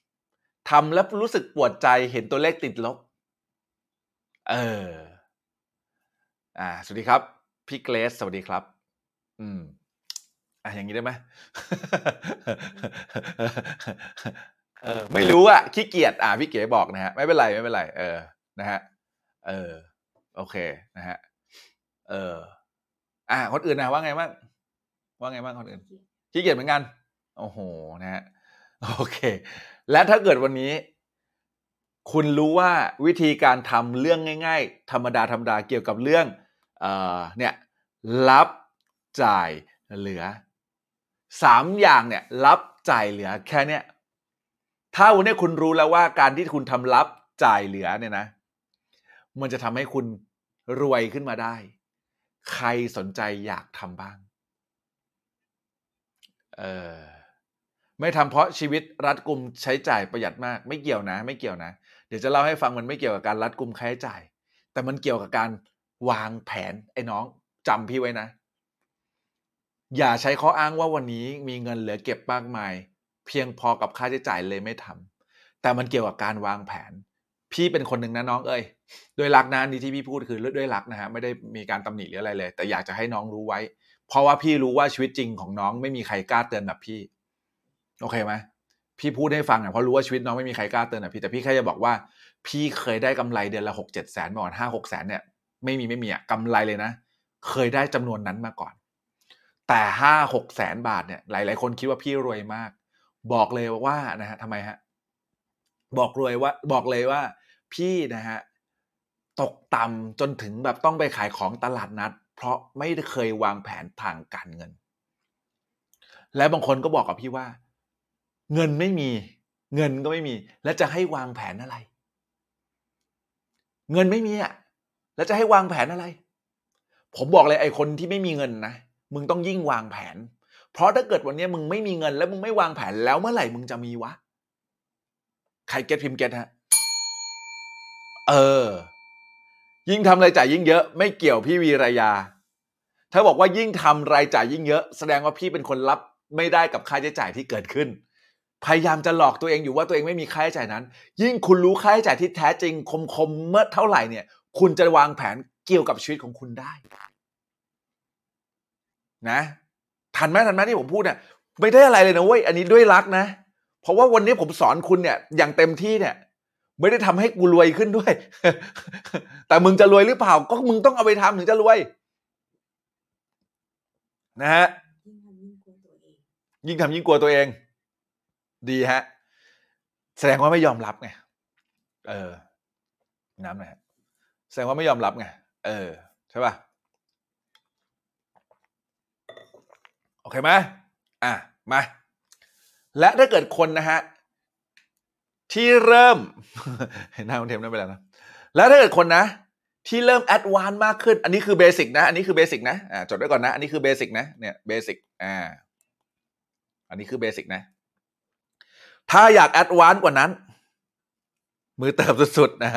ทำแล้วรู้สึกปวดใจเห็นตัวเลขติดลบ เออ อ่า สวัสดีครับ พี่เกรซสวัสดีครับ อืม อะอย่างนี้ได้ไหมเออ ไม่รู้อะขี้เกียจอ่าพี่เก๋บอกนะฮะไม่เป็นไรไม่เป็นไร เออ นะฮะ เออ โอเคนะฮะ เออ อ่าคนอื่นนะว่าไงบ้างว่าไงบ้างคนอื่นขี้เกียจเหมือนกัน โอ้โห นะฮะ โอเค และถ้าเกิดวันนี้ คุณรู้ว่าวิธีการทำเรื่องง่าย ๆ ธรรมดาธรรมดาเกี่ยวกับเรื่องเอ่อเนี่ยรับจ่ายเหลือสามอย่างเนี่ยรับจ่ายเหลือแค่เนี้ยถ้าวันนี้คุณรู้แล้วว่าการที่คุณทำรับจ่ายเหลือเนี่ยนะ มันจะทำให้คุณรวยขึ้นมาได้ ใครสนใจอยากทำบ้าง เออ ไม่ทำเพราะชีวิตรัดกุมใช้จ่ายประหยัดมาก ไม่เกี่ยวนะ ไม่เกี่ยวนะ เดี๋ยวจะเล่าให้ฟังมันไม่เกี่ยวกับการรัดกุมค่าใช้จ่าย แต่มันเกี่ยวกับการวางแผนไอ้น้องจำพี่ไว้นะ อย่าใช้ข้ออ้างว่าวันนี้มีเงินเหลือเก็บมากมาย เพียงพอกับค่าใช้จ่ายเลยไม่ทำแต่มันเกี่ยวกับการวางแผน พี่เป็นคนหนึ่งนะน้องเอ้ยด้วยรักนะนี่ที่พี่พูดคือด้วยรักนะฮะไม่ได้มีการตำหนิหรืออะไรเลย แต่อยากจะให้น้องรู้ไว้ เพราะว่าพี่รู้ว่าชีวิตจริงของน้องไม่มีใครกล้าเตือนแบบพี่ โอเคไหมพี่พูดให้ฟังอะเพราะรู้ว่าชีวิตน้องไม่มีใครกล้าเตือนแบบพี่แต่พี่แค่จะบอกว่า พี่เคยได้กำไรเดือนละหกเจ็ดแสนมาก่อนห้าหกแสนเนี่ยไม่มีไม่มีอะกำไรเลยนะ เคยได้จำนวนนั้นมาก่อน แต่ห้าหกแสนบาทเนี่ยหลาย ๆ คนคิดว่าพี่รวยมาก บอกเลยว่านะฮะทำไมฮะบอกรวยว่าบอกเลยว่า พี่นะฮะตกต่ำจนถึงแบบต้องไปขายของตลาดนัด เพราะไม่เคยวางแผนทางการเงิน และบางคนก็บอกกับพี่ว่า เงินไม่มี เงินก็ไม่มี แล้วจะให้วางแผนอะไร เงินไม่มีอะแล้วจะให้วางแผนอะไร ผมบอกเลยไอ้คนที่ไม่มีเงินนะมึงต้องยิ่งวางแผน เพราะถ้าเกิดวันนี้มึงไม่มีเงิน แล้วมึงไม่วางแผนแล้วเมื่อไหร่มึงจะมีวะใครเก็ตพิมพ์เก็ตฮะเออ ยิ่งทำรายจ่ายยิ่งเยอะ ไม่เกี่ยวพี่วีรายา ถ้าบอกว่ายิ่งทำรายจ่ายยิ่งเยอะ แสดงว่าพี่เป็นคนรับไม่ได้กับค่าใช้จ่ายที่เกิดขึ้น พยายามจะหลอกตัวเองอยู่ว่าตัวเองไม่มีค่าใช้จ่ายนั้น ยิ่งคุณรู้ค่าใช้จ่ายที่แท้จริงคมๆเมื่อเท่าไหร่เนี่ย คุณจะวางแผนเกี่ยวกับชีวิตของคุณได้ นะทันไหมทันไหมที่ผมพูดเนี่ยไม่ได้อะไรเลยนะเว้ยอันนี้ด้วยรักนะ เพราะว่าวันนี้ผมสอนคุณเนี่ย อย่างเต็มที่เนี่ย ไม่ได้ทำให้กูรวยขึ้นด้วย แต่มึงจะรวยหรือเปล่า ก็มึงต้องเอาไปทำถึงจะรวย นะฮะยิ่งทำยิ่งกลัวตัวเอง ดีฮะ แสดงว่าไม่ยอมรับไงเออ น้ำนะฮะแสดงว่าไม่ยอมรับไงเออใช่ป่ะโอเคไหมอะมาและถ้าเกิดคนนะฮะที่เริ่มเห็นหน้าคุณเทมนั่นไปแล้วนะแล้วถ้าเกิดคนนะ ที่เริ่ม advance มากขึ้น อันนี้คือ basic นะ อันนี้คือ basic นะอ่าจดไว้ก่อนนะ อันนี้คือ basic นะเนี่ย basic อ่าอันนี้คือ basic นะ ถ้าอยาก advance กว่านั้น มือเติบสุดๆนะ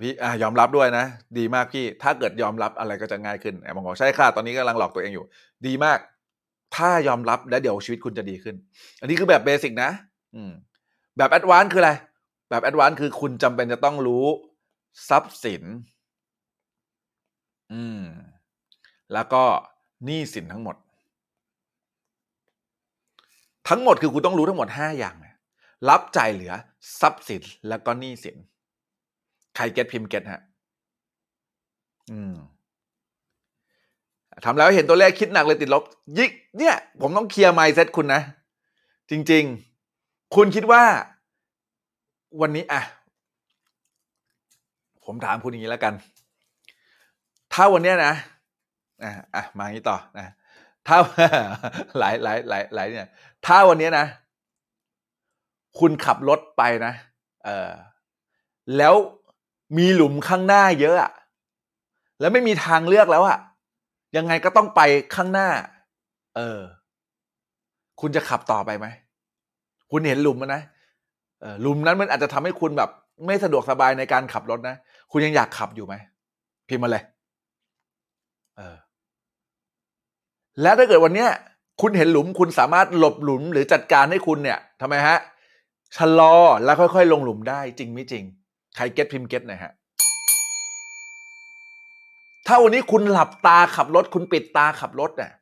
พี่อะยอมรับด้วยนะ ดีมากพี่ ถ้าเกิดยอมรับอะไรก็จะง่ายขึ้นแอบบางคนใช่ค่ะ ตอนนี้กำลังหลอกตัวเองอยู่ ดีมาก ถ้ายอมรับแล้วเดี๋ยวชีวิตคุณจะดีขึ้น อันนี้คือแบบ basic นะ อืม แบบ advance คืออะไร แบบ advance คือคุณจำเป็นจะต้องรู้ทรัพย์สิน อืม แล้วก็หนี้สินทั้งหมด ทั้งหมดคือคุณต้องรู้ทั้งหมดห้าอย่างนะรับจ่ายเหลือทรัพย์สินแล้วก็หนี้สิน ใคร get พิมพ์ get ฮะ อืมทำแล้วเห็นตัวเลขคิดหนักเลยติดลบยิกเนี่ย ผมต้องเคลียร์ mindset คุณนะ จริง ๆ คุณคิดว่า วันนี้อะ ผมถามคุณอย่างนี้แล้วกัน ถ้าวันเนี้ยนะอะอะมาอย่างนี้ต่อนะ ถ้าหลายหลายหลายหลายเนี่ย ถ้าวันนี้นะ คุณขับรถไปนะเออแล้วมีหลุมข้างหน้าเยอะอะแล้วไม่มีทางเลือกแล้วอะยังไงก็ต้องไปข้างหน้า เออ คุณจะขับต่อไปไหม คุณเห็นหลุมมันนะเออหลุมนั้นมันอาจจะทำให้คุณแบบ ไม่สะดวกสบายในการขับรถนะ คุณยังอยากขับอยู่ไหม พิมพ์มาเลย เออ แล้วถ้าเกิดวันเนี้ยคุณเห็นหลุมคุณสามารถหลบหลุมหรือจัดการให้คุณเนี่ยทำไมฮะชะลอแล้วค่อยๆ ลงหลุมได้จริงไม่จริง ใครเก็ตพิมพ์เก็ตหน่อยฮะถ้าวันนี้คุณหลับตาขับรถ คุณปิดตาขับรถเนี่ย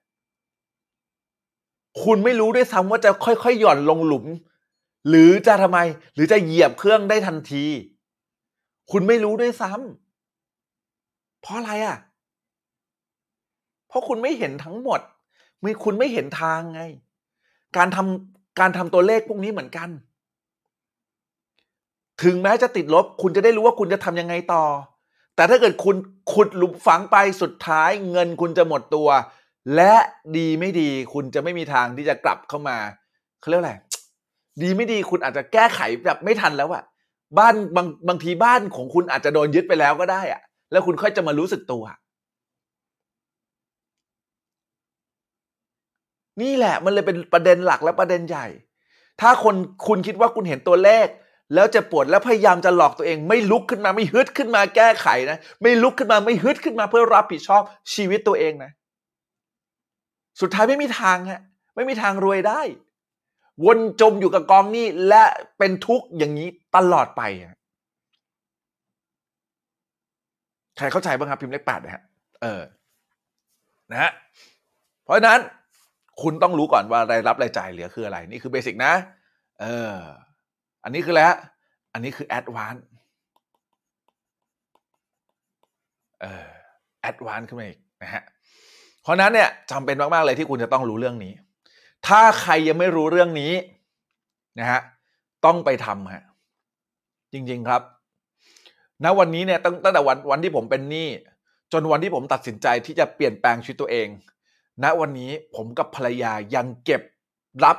คุณไม่รู้ด้วยซ้ำว่าจะค่อยๆ หย่อนลงหลุม หรือจะทำไม หรือจะเหยียบเครื่องได้ทันที คุณไม่รู้ด้วยซ้ำเพราะอะไรอะ เพราะคุณไม่เห็นทั้งหมดไม่คุณไม่เห็นทางไง การทำการทำตัวเลขพวกนี้เหมือนกัน ถึงแม้จะติดลบ คุณจะได้รู้ว่าคุณจะทำยังไงต่อ แต่ถ้าเกิดคุณขุดหลุมฝังไปสุดท้ายเงินคุณจะหมดตัว และดีไม่ดี คุณจะไม่มีทางที่จะกลับเข้ามาเขาเรียกอะไรดีไม่ดีคุณอาจจะแก้ไขแบบไม่ทันแล้วอะบ้านบางบางทีบ้านของคุณอาจจะโดนยึดไปแล้วก็ได้อะแล้วคุณค่อยจะมารู้สึกตัว นี่แหละมันเลยเป็นประเด็นหลักและประเด็นใหญ่ ถ้าคนคุณคิดว่าคุณเห็นตัวเลข แล้วจะปวดแล้วพยายามจะหลอกตัวเอง ไม่ลุกขึ้นมาไม่ฮึดขึ้นมาแก้ไขนะ ไม่ลุกขึ้นมาไม่ฮึดขึ้นมาเพื่อรับผิดชอบชีวิตตัวเองนะ สุดท้ายไม่มีทางฮะไม่มีทางรวยได้ วนจมอยู่กับกองนี้และเป็นทุกข์อย่างนี้ตลอดไปใครเข้าใจบ้างครับพิมพ์เลขแปดนะฮะเออนะฮะเพราะฉะนั้น คุณต้องรู้ก่อนว่ารายรับรายจ่ายเหลือคืออะไร นี่คือเบสิกนะ เออ อันนี้คือแล้วอันนี้คือแอดวานเออแอดวานขึ้นมาอีกนะฮะเพราะนั้นเนี่ยจำเป็นมาก ๆ เลยที่คุณจะต้องรู้เรื่องนี้ ถ้าใครยังไม่รู้เรื่องนี้นะฮะต้องไปทำฮะจริง ๆครับณวันนี้เนี่ยตั้งตั้งแต่วันวันที่ผมเป็นหนี้จนวันที่ผมตัดสินใจที่จะเปลี่ยนแปลงชีวิตตัวเอง ณวันนี้ผมกับภรรยายังเก็บรับ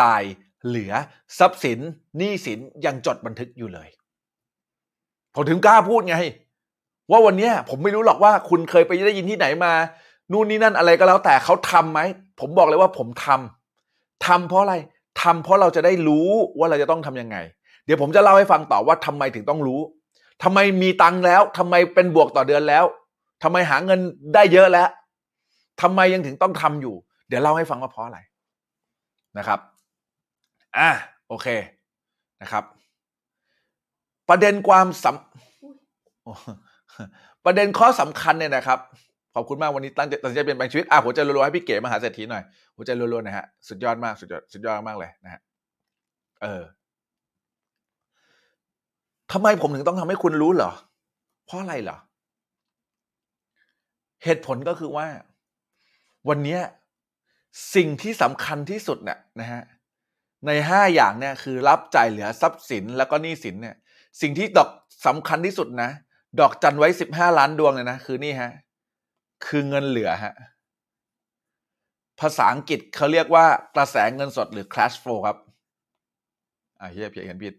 จ่ายเหลือทรัพย์สินหนี้สินยังจดบันทึกอยู่เลย ผมถึงกล้าพูดไง ว่าวันนี้ผมไม่รู้หรอกว่าคุณเคยไปได้ยินที่ไหนมา นู่นนี่นั่นอะไรก็แล้วแต่เขาทำไหม ผมบอกเลยว่าผมทำทำเพราะอะไรทำเพราะเราจะได้รู้ว่าเราจะต้องทำยังไง เดี๋ยวผมจะเล่าให้ฟังต่อว่าทำไมถึงต้องรู้ทำไมมีตังค์แล้วทำไมเป็นบวกต่อเดือนแล้วทำไมหาเงินได้เยอะแล้ว ทำไมยังถึงต้องทำอยู่ เดี๋ยวเล่าให้ฟังว่าเพราะอะไรนะครับอะโอเคนะครับ ประเด็นความสำประเด็นข้อสำคัญเนี่ยนะครับขอบคุณมากวันนี้ตั้งใจตั้งใจเปลี่ยนแปลงชีวิตอะหัวใจรัวๆให้พี่เก๋มหาเศรษฐีหน่อยหัวใจรัวๆนะฮะสุดยอดมากสุดยอดสุดยอดมากเลยนะฮะเออทำไมผมถึงต้องทำให้คุณรู้เหรอ เพราะอะไรเหรอ เหตุผลก็คือว่า วันนี้สิ่งที่สำคัญที่สุดเนี่ยนะฮะในห้าอย่างเนี่ยคือรับจ่ายเหลือทรัพย์สินแล้วก็หนี้สินเนี่ย สิ่งที่ดอกสำคัญที่สุดนะ ดอกจันไว้สิบห้าล้านดวงเลยนะ คือนี่ฮะ คือเงินเหลือฮะ ภาษาอังกฤษเขาเรียกว่ากระแสเงินสดหรือ cash flow ครับ อ่าเฮียเพียเห็นผิด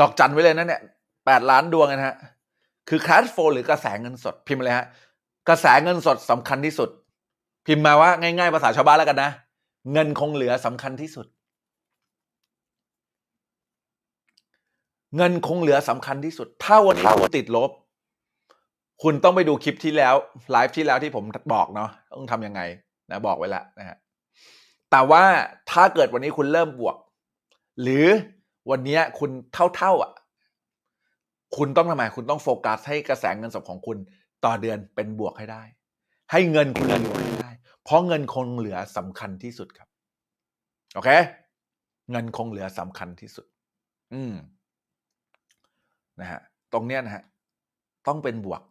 ดอกจันไว้เลยนะเนี่ยแปดล้านดวงนะฮะ คือ cash flow หรือกระแสเงินสดพิมพ์เลยฮะกระแสเงินสดสำคัญที่สุด พิมพ์มาว่าง่าย ๆ ภาษาชาวบ้านแล้วกันนะ เงินคงเหลือสำคัญที่สุด เงินคงเหลือสำคัญที่สุด ถ้าวันนี้คุณติดลบ คุณต้องไปดูคลิปที่แล้วไลฟ์ที่แล้วที่ผมบอกเนาะต้องทำยังไงนะบอกไว้แล้วนะฮะแต่ว่าถ้าเกิดวันนี้คุณเริ่มบวก หรือวันนี้คุณเท่าๆอะ คุณต้องทำไมคุณต้องโฟกัสให้กระแสเงินสดของคุณต่อเดือนเป็นบวกให้ได้ ให้เงินคุณเงินให้ได้ เพราะเงินคงเหลือสำคัญที่สุดครับ โอเค เงินคงเหลือสำคัญที่สุด อืมนะฮะตรงเนี้ยนะฮะต้องเป็นบวก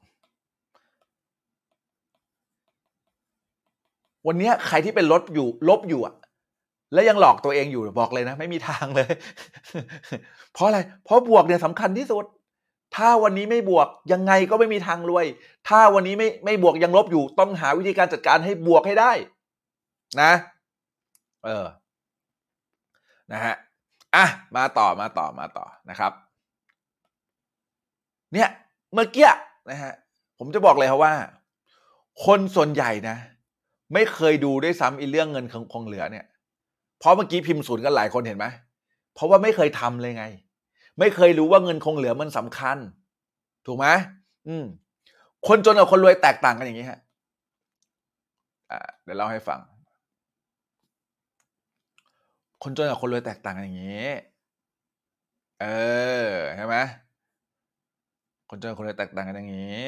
วันนี้ใครที่เป็นลบอยู่ ลบอยู่อะและยังหลอกตัวเองอยู่บอกเลยนะ ไม่มีทางเลย เพราะอะไร เพราะบวกเนี่ยสำคัญที่สุด ถ้าวันนี้ไม่บวกยังไงก็ไม่มีทางรวย ถ้าวันนี้ไม่ไม่บวกยังลบอยู่ ต้องหาวิธีการจัดการให้บวกให้ได้ นะ เออ นะฮะอะมาต่อมาต่อมาต่อนะครับ เนี่ยเมื่อกี้นะฮะผมจะบอกเลยครับว่า คนส่วนใหญ่นะ ไม่เคยดูด้วยซ้ำอีเรื่องเงินคงเหลือเนี่ย เพราะเมื่อกี้พิมพ์ศูนย์กันหลายคนเห็นไหมเพราะว่าไม่เคยทำเลยไง ไม่เคยรู้ว่าเงินคงเหลือมันสำคัญ ถูกไหมอืม คนจนกับคนรวยแตกต่างกันอย่างนี้ฮะอ่าเดี๋ยวเล่าให้ฟัง คนจนกับคนรวยแตกต่างกันอย่างนี้ เออใช่ไหมคนจนคนรวยแตกต่างกันอย่างนี้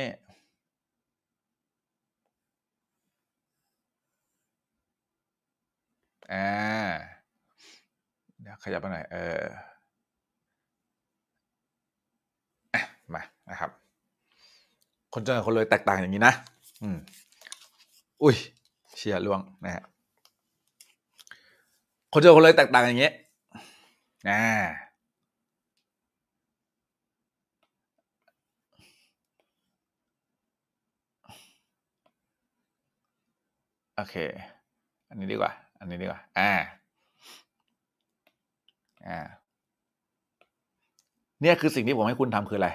อ่าเดี๋ยวขยับไปหน่อยเออ นะครับ คนจนกับคนรวยแตกต่างอย่างนี้นะ อืม อุ้ยเชียร์ล่วงนะฮะคนจนคนรวยแตกต่างอย่างเงี้ยนะโอเค อันนี้ดีกว่า อันนี้ดีกว่า อ่า อ่า เนี่ยคือสิ่งที่ผมให้คุณทำคืออะไร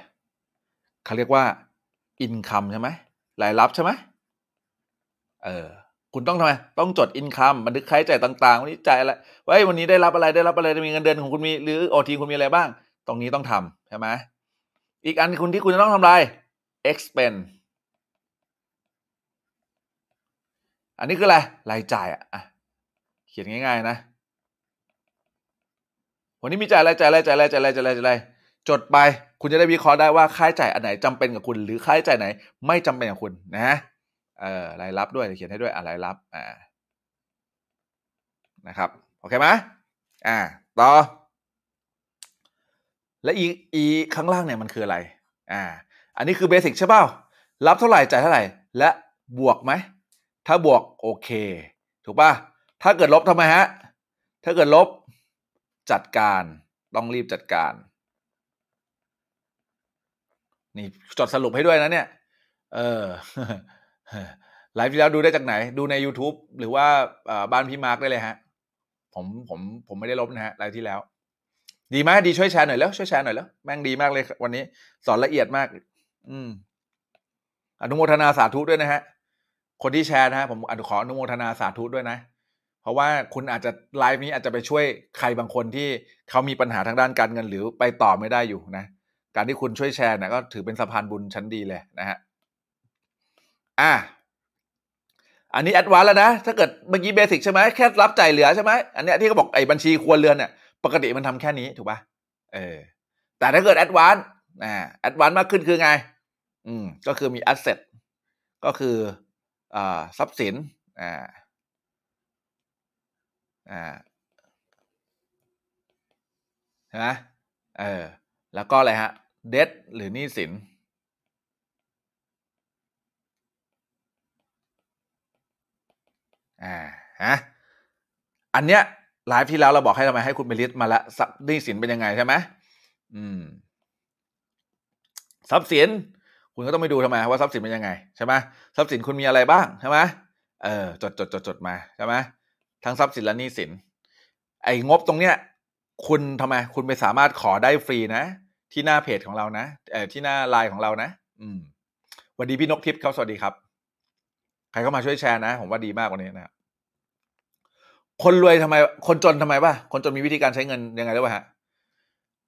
เขาเรียกว่าอินคัมใช่ไหมรายรับใช่ไหมเออคุณต้องทำไมต้องจดอินคัมบันทึกค่าใช้จ่ายต่างๆ วันนี้จ่ายอะไรไว้วันนี้ได้รับอะไรได้รับอะไรมีเงินเดือนของคุณมีหรือโอทีคุณมีอะไรบ้าง ตรงนี้ต้องทำใช่ไหมอีกอันคุณที่คุณจะต้องทำอะไร expense อันนี้คืออะไรรายจ่ายอะเขียนง่าย ๆ นะวันนี้มีจ่ายอะไรจ่ายอะไรจ่ายอะไรจ่ายอะไรจ่ายอะไรจ่ายอะไรจดไป คุณจะได้วิเคราะห์ได้ว่าค่าใช้จ่ายอันไหนจำเป็นกับคุณ หรือค่าใช้จ่ายไหน ไม่จำเป็นกับคุณนะเออรายรับด้วยเขียนให้ด้วยอ่ารรับอ่านะครับโอเคไหมอ่าต่อ และอีอีข้างล่างเนี่ยมันคืออะไรอ่าอันนี้คือเบสิกใช่เปล่ารับเท่าไหร่จ่ายเท่าไหร่ และบวกไหม ถ้าบวกโอเค ถูกป่ะถ้าเกิดลบทำไมฮะ ถ้าเกิดลบจัดการต้องรีบจัดการ นี่จดสรุปให้ด้วยนะเนี่ย เออไลฟ์ที่แล้วดูได้จากไหน ดูใน YouTube หรือว่าบ้านพี่มาร์กได้เลยฮะ ผมผมผมไม่ได้ลบนะฮะไลฟ์ที่แล้ว ดีไหมดีช่วยแชร์หน่อยแล้วช่วยแชร์หน่อยแล้วแม่งดีมากเลย วันนี้ สอนละเอียดมาก อืม อนุโมทนาสาธุด้วยนะฮะ คนที่แชร์นะฮะผมขออนุโมทนาสาธุด้วยนะ เพราะว่าคุณอาจจะไลฟ์นี้อาจจะไปช่วยใครบางคนที่เขามีปัญหาทางด้านการเงินหรือไปต่อไม่ได้อยู่นะ การที่คุณช่วยแชร์นะก็ถือเป็นสะพานบุญชั้นดีเลยนะฮะอะอันนี้ advance แล้วนะ ถ้าเกิดเมื่อกี้ basic ใช่ไหมแค่รับจ่ายเหลือใช่ไหมอันเนี้ยที่เขาบอกไอ้บัญชีครัวเรือนเนี่ยปกติมันทำแค่นี้ถูกป่ะเออแต่ถ้าเกิด advance อ่า advance มากขึ้นคือไง อืมก็คือมี asset ก็คืออ่าทรัพย์สินอ่าอ่าใช่ไหมเออแล้วก็อะไรฮะ เด t หรือหนี้สิน อ่าฮะ อันเนี้ยไลฟ์ที่แล้วเราบอกให้ทำไมให้คุณไปลิสต์มาละทรัพย์หนี้สินเป็นยังไงใช่ไหมอืม ทรัพย์สิน คุณก็ต้องไปดูทำไมว่าทรัพย์สินเป็นยังไงใช่ไหมทรัพย์สินคุณมีอะไรบ้างใช่ไหมเออจดจดจดจดมาใช่ไหมทั้งทรัพย์สินและหนี้สิน ไอ้งบตรงเนี้ย คุณทำไม คุณไปสามารถขอได้ฟรีนะ ที่หน้าเพจของเรานะเอ่อที่หน้าไลน์ของเรานะ อืมวัสดีพี่นกทิพย์ครับสวัสดีครับ ใครเข้ามาช่วยแชร์นะ ผมว่าดีมากว่านี้นะครับคนรวยทำไม คนจนทำไมป่ะคนจนมีวิธีการใช้เงินยังไงด้วยฮะ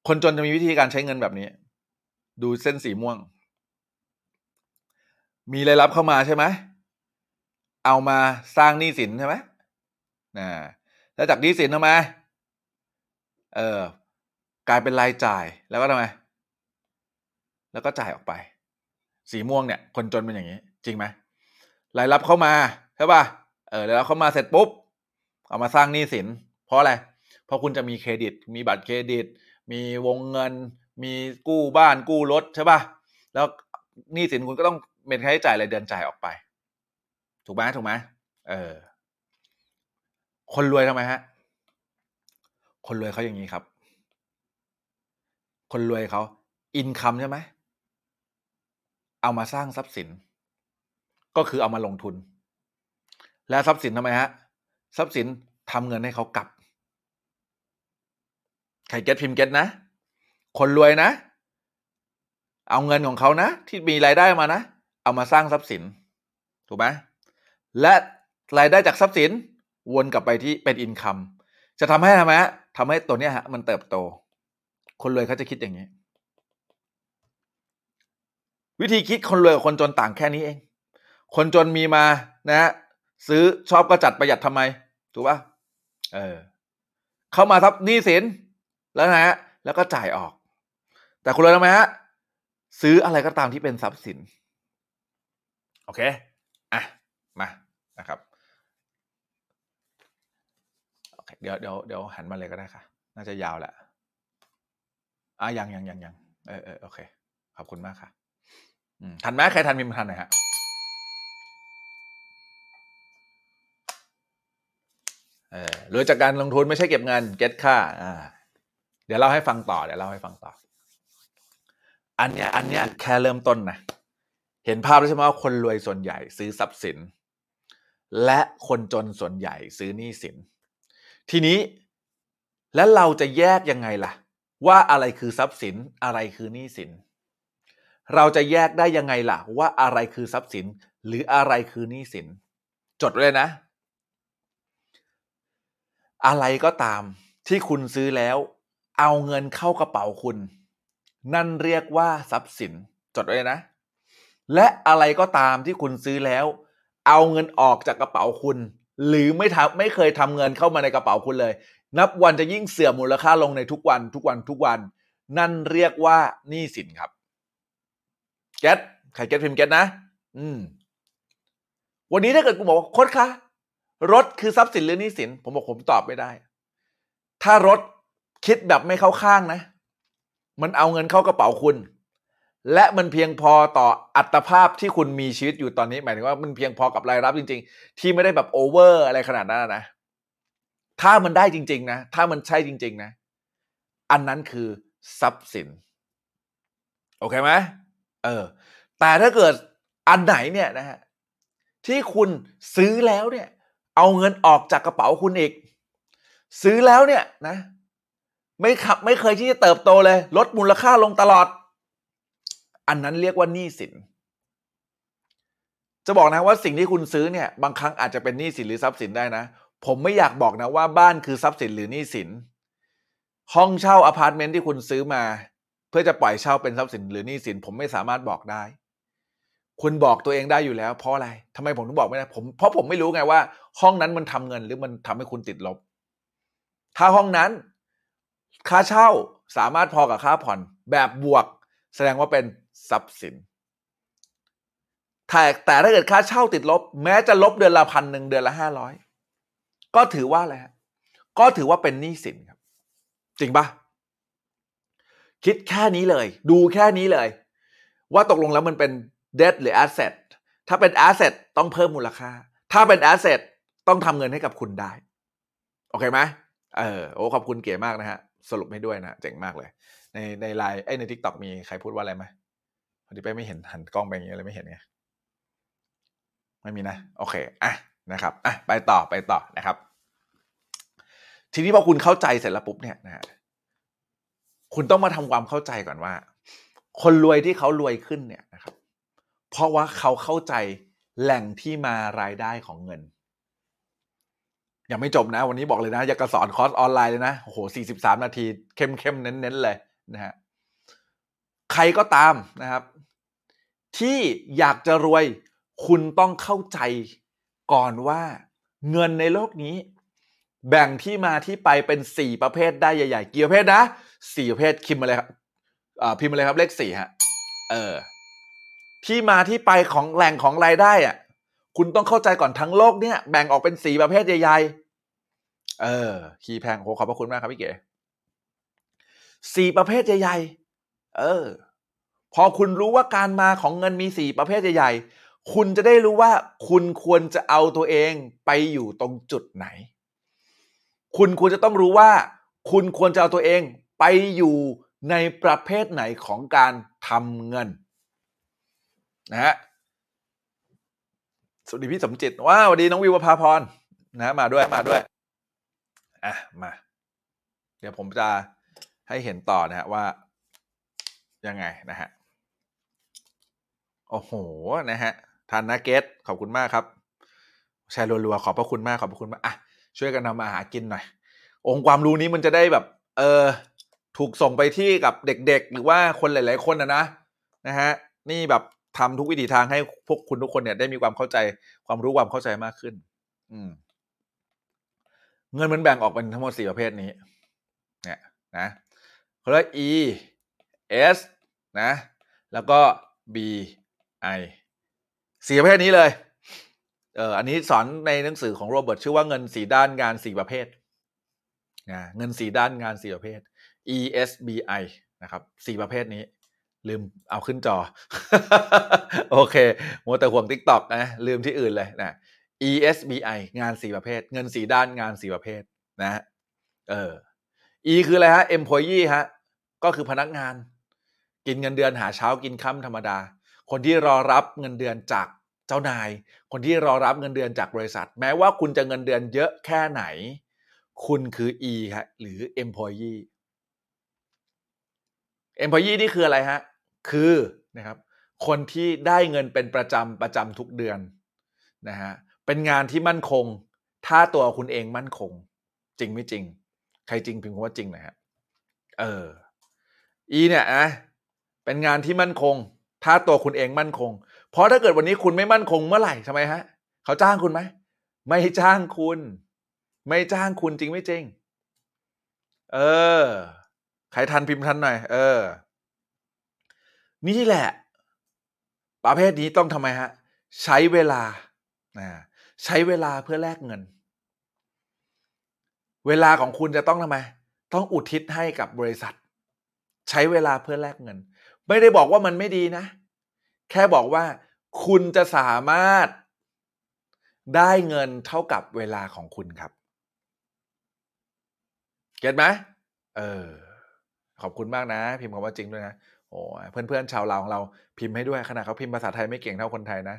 คนจนจะมีวิธีการใช้เงินแบบนี้ ดูเส้นสีม่วง มีรายรับเข้ามาใช่ไหมเอามาสร้างหนี้สินใช่ไหมนะแล้วจากหนี้สินทำไมเออ กลายเป็นรายจ่ายแล้วก็ทำไมแล้วก็จ่ายออกไป สีม่วงเนี่ย คนจนเป็นอย่างนี้ จริงไหมรายรับเข้ามาใช่ป่ะเออแล้วเข้ามาเสร็จปุ๊บเอามาสร้างหนี้สิน เพราะอะไร เพราะคุณจะมีเครดิต มีบัตรเครดิต มีวงเงิน มีกู้บ้านกู้รถใช่ป่ะแล้วหนี้สินคุณก็ต้องเป็นค่าใช้จ่ายรายเดือนจ่ายออกไป ถูกไหมถูกไหมเออ คนรวยทำไมฮะ คนรวยเขาอย่างนี้ครับ คนรวยเขาอินคัมใช่ไหมเอามาสร้างทรัพย์สิน ก็คือเอามาลงทุน และทรัพย์สินทำไมฮะ ทรัพย์สินทำเงินให้เขากลับใครเก็ตพิมพ์เก็ตนะ คนรวยนะ เอาเงินของเขานะ ที่มีรายได้มานะ เอามาสร้างทรัพย์สิน ถูกไหมและรายได้จากทรัพย์สินวนกลับไปที่เป็นอินคัมจะทำให้ทำไมฮะทำให้ตัวเนี้ยฮะมันเติบโต คนรวยเขาจะคิดอย่างนี้ วิธีคิดคนรวยกับคนจนต่างแค่นี้เอง คนจนมีมานะฮะซื้อชอบก็จัดประหยัดทำไม ถูกป่ะเออ เข้ามาทับหนี้สินแล้วนะฮะแล้วก็จ่ายออก แต่คุณรวยทำไมฮะซื้ออะไรก็ตามที่เป็นทรัพย์สิน โอเคอะมานะครับโอเคเดี๋ยวเดี๋ยวเดี๋ยวหันมาเลยก็ได้ค่ะ น่าจะยาวแหละ อะยังยังยังยังเออเออโอเค ขอบคุณมากค่ะทันไหมใครทันมีมาทันหน่อยฮะเออรวยจากการลงทุนไม่ใช่เก็บเงินเก็ตค่าอ่าเดี๋ยวเล่าให้ฟังต่อเดี๋ยวเล่าให้ฟังต่อ อันเนี้ยอันเนี้ยแค่เริ่มต้นนะเห็นภาพแล้วใช่ไหมว่าคนรวยส่วนใหญ่ซื้อทรัพย์สิน และคนจนส่วนใหญ่ซื้อหนี้สิน ทีนี้แล้วเราจะแยกยังไงล่ะ ว่าอะไรคือทรัพย์สินอะไรคือหนี้สิน เราจะแยกได้ยังไงล่ะ ว่าอะไรคือทรัพย์สิน หรืออะไรคือหนี้สิน จดเลยนะ อะไรก็ตามที่คุณซื้อแล้ว เอาเงินเข้ากระเป๋าคุณ นั่นเรียกว่าทรัพย์สิน จดไว้เลยนะ และอะไรก็ตามที่คุณซื้อแล้ว เอาเงินออกจากกระเป๋าคุณ หรือไม่ทำไม่เคยทำเงินเข้ามาในกระเป๋าคุณเลย นับวันจะยิ่งเสื่อมมูลค่าลงในทุกวันทุกวันทุกวัน นั่นเรียกว่าหนี้สินครับเก็ตใครเก็ตพิมพ์เก็ตนะ อืม วันนี้ถ้าเกิดกูบอกว่าโค้ดคะรถคือทรัพย์สินหรือหนี้สิน ผมบอกผมตอบไม่ได้ ถ้ารถคิดแบบไม่เข้าข้างนะ มันเอาเงินเข้ากระเป๋าคุณ และมันเพียงพอต่ออัตภาพที่คุณมีชีวิตอยู่ตอนนี้ หมายถึงว่ามันเพียงพอกับรายรับจริง ๆ ที่ไม่ได้แบบโอเวอร์อะไรขนาดนั้นนะ ถ้ามันได้จริง ๆ นะ ถ้ามันใช่จริง ๆ นะ อันนั้นคือทรัพย์สิน โอเคไหมเออ แต่ถ้าเกิดอันไหนเนี่ยนะฮะที่คุณซื้อแล้วเนี่ย เอาเงินออกจากกระเป๋าคุณอีก ซื้อแล้วเนี่ยนะ ไม่ขยับไม่เคยที่จะเติบโตเลย ลดมูลค่าลงตลอด อันนั้นเรียกว่าหนี้สิน จะบอกนะว่าสิ่งที่คุณซื้อเนี่ย บางครั้งอาจจะเป็นหนี้สินหรือทรัพย์สินได้นะ ผมไม่อยากบอกนะว่าบ้านคือทรัพย์สินหรือหนี้สิน ห้องเช่าอพาร์ตเมนต์ที่คุณซื้อมา เพื่อจะปล่อยเช่าเป็นทรัพย์สินหรือหนี้สิน ผมไม่สามารถบอกได้ คุณบอกตัวเองได้อยู่แล้ว เพราะอะไรทำไมผมถึงบอกไม่ได้ผมเพราะผมไม่รู้ไงว่า ห้องนั้นมันทำเงินหรือมันทำให้คุณติดลบ ถ้าห้องนั้น ค่าเช่าสามารถพอกับค่าผ่อน แบบบวก แสดงว่าเป็นทรัพย์สินแต่แต่ถ้าเกิดค่าเช่าติดลบ แม้จะลบเดือนละพันหนึ่งเดือนละห้าร้อย ก็ถือว่าอะไรฮะก็ถือว่าเป็นหนี้สินครับ จริงปะคิดแค่นี้เลย ดูแค่นี้เลย ว่าตกลงแล้วมันเป็น debt หรือ asset ถ้าเป็น asset ต้องเพิ่มมูลค่า ถ้าเป็น asset ต้องทำเงินให้กับคุณได้ โอเคไหมเออโอ้ขอบคุณเก๋มากนะฮะ สรุปให้ด้วยนะ เจ๋งมากเลย ในในไลน์ไอ้ใน TikTok มีใครพูดว่าอะไรไหมพอดีไปไม่เห็นหันกล้องไปอย่างเงี้ยเลยไม่เห็นไงไม่มีนะ โอเค อะ นะครับอะไปต่อไปต่อนะครับ ทีนี้พอคุณเข้าใจเสร็จแล้วปุ๊บเนี่ยนะฮะคุณต้องมาทำความเข้าใจก่อนว่า คนรวยที่เขารวยขึ้นเนี่ยนะครับ เพราะว่าเขาเข้าใจแหล่งที่มารายได้ของเงินยังไม่จบนะ วันนี้บอกเลยนะ อยากจะสอนคอร์สออนไลน์เลยนะโอ้โหสี่สิบสามนาที เข้มเข้มเน้นเน้นเลยนะฮะใครก็ตามนะครับ ที่อยากจะรวยคุณต้องเข้าใจ ก่อนว่าเงินในโลกนี้ แบ่งที่มาที่ไปเป็นสี่ประเภทได้ใหญ่ๆกี่ประเภทนะสี่ประเภทคิมมาเลยครับพิมพ์มาเลยครับเลขสี่ฮะเออที่มาที่ไปของแหล่งของรายได้อะ คุณต้องเข้าใจก่อนทั้งโลกเนี่ยแบ่งออกเป็นสีประเภทใหญ่ๆเออคีย์แพงโหขอบพระคุณมากครับพี่เก๋สี่ประเภทใหญ่ๆเออ พอคุณรู้ว่าการมาของเงินมีสี่ประเภทใหญ่ๆ คุณจะได้รู้ว่าคุณควรจะเอาตัวเองไปอยู่ตรงจุดไหน คุณควรจะต้องรู้ว่า คุณควรจะเอาตัวเองไปอยู่ในประเภทไหนของการทำเงินนะฮะสวัสดีพี่สมจิตว้าสวัสดีน้องวิวภาพรนะมาด้วยมาด้วยอะมา เดี๋ยวผมจะให้เห็นต่อนะฮะว่า ยังไงนะฮะโอ้โหนะฮะ ทานนาเกตขอบคุณมากครับ แชร์รัวๆขอบพระคุณมากขอบพระคุณมากอะช่วยกันทำมาหากินหน่อย องค์ความรู้นี้มันจะได้แบบ เออถูกส่งไปที่กับเด็กๆ หรือว่าคนหลาย ๆ คนนะนะนะฮะนี่แบบทำทุกวิถีทางให้พวกคุณทุกคนเนี่ยได้มีความเข้าใจความรู้ความเข้าใจมากขึ้น อืม เงินมันแบ่งออกเป็นทั้งหมดสี่ประเภทนี้ เนี่ย นะเขาเรียก E S นะ แล้วก็ B I สี่ประเภทนี้เลย เอออันนี้สอนในหนังสือของโรเบิร์ตชื่อว่าเงินสี่ด้านงานสี่ประเภทนะเงินสี่ด้านงานสี่ประเภท E S B I นะครับสี่ประเภทนี้ ลืมเอาขึ้นจอ โอเคมัวแต่ห่วง Tik t o อกนะลืมที่อื่นเลยนะ ESBI งานสี่ประเภท เงินสีด้านงานสี่ประเภทนะเออ E คืออะไรฮะ employee ฮะก็คือพนักงาน กินเงินเดือนหาเช้ากินค่ำธรรมดา คนที่รอรับเงินเดือนจากเจ้านาย คนที่รอรับเงินเดือนจากบริษัท แม้ว่าคุณจะเงินเดือนเยอะแค่ไหน คุณคือ E ฮะหรือ employee employee นี่คืออะไรฮะ คือนะครับคนที่ได้เงินเป็นประจำประจำทุกเดือนนะฮะเป็นงานที่มั่นคง ถ้าตัวคุณเองมั่นคง จริงไม่จริง ใครจริงพิมพ์ว่าจริงนะฮะเออ E เนี่ยนะเป็นงานที่มั่นคง ถ้าตัวคุณเองมั่นคง เพราะถ้าเกิดวันนี้คุณไม่มั่นคงเมื่อไหร่ทำไมฮะ เขาจ้างคุณไหม ไม่จ้างคุณ ไม่จ้างคุณจริงไม่จริง เออ ใครทันพิมพ์ทันหน่อย เออ นี่แหละ ประเภทนี้ต้องทำไมฮะ ใช้เวลา ใช้เวลาเพื่อแลกเงิน เวลาของคุณจะต้องทำไม ต้องอุทิศให้กับบริษัท ใช้เวลาเพื่อแลกเงิน ไม่ได้บอกว่ามันไม่ดีนะ แค่บอกว่า คุณจะสามารถได้เงินเท่ากับเวลาของคุณครับ เก็ตไหมเออ ขอบคุณมากนะ พิมพ์คำว่าจริงด้วยนะโอ้เพื่อนเพื่อนๆชาวลาของเราพิมพ์ให้ด้วยขนาดเขาพิมพ์ภาษาไทยไม่เก่งเท่าคนไทยนะ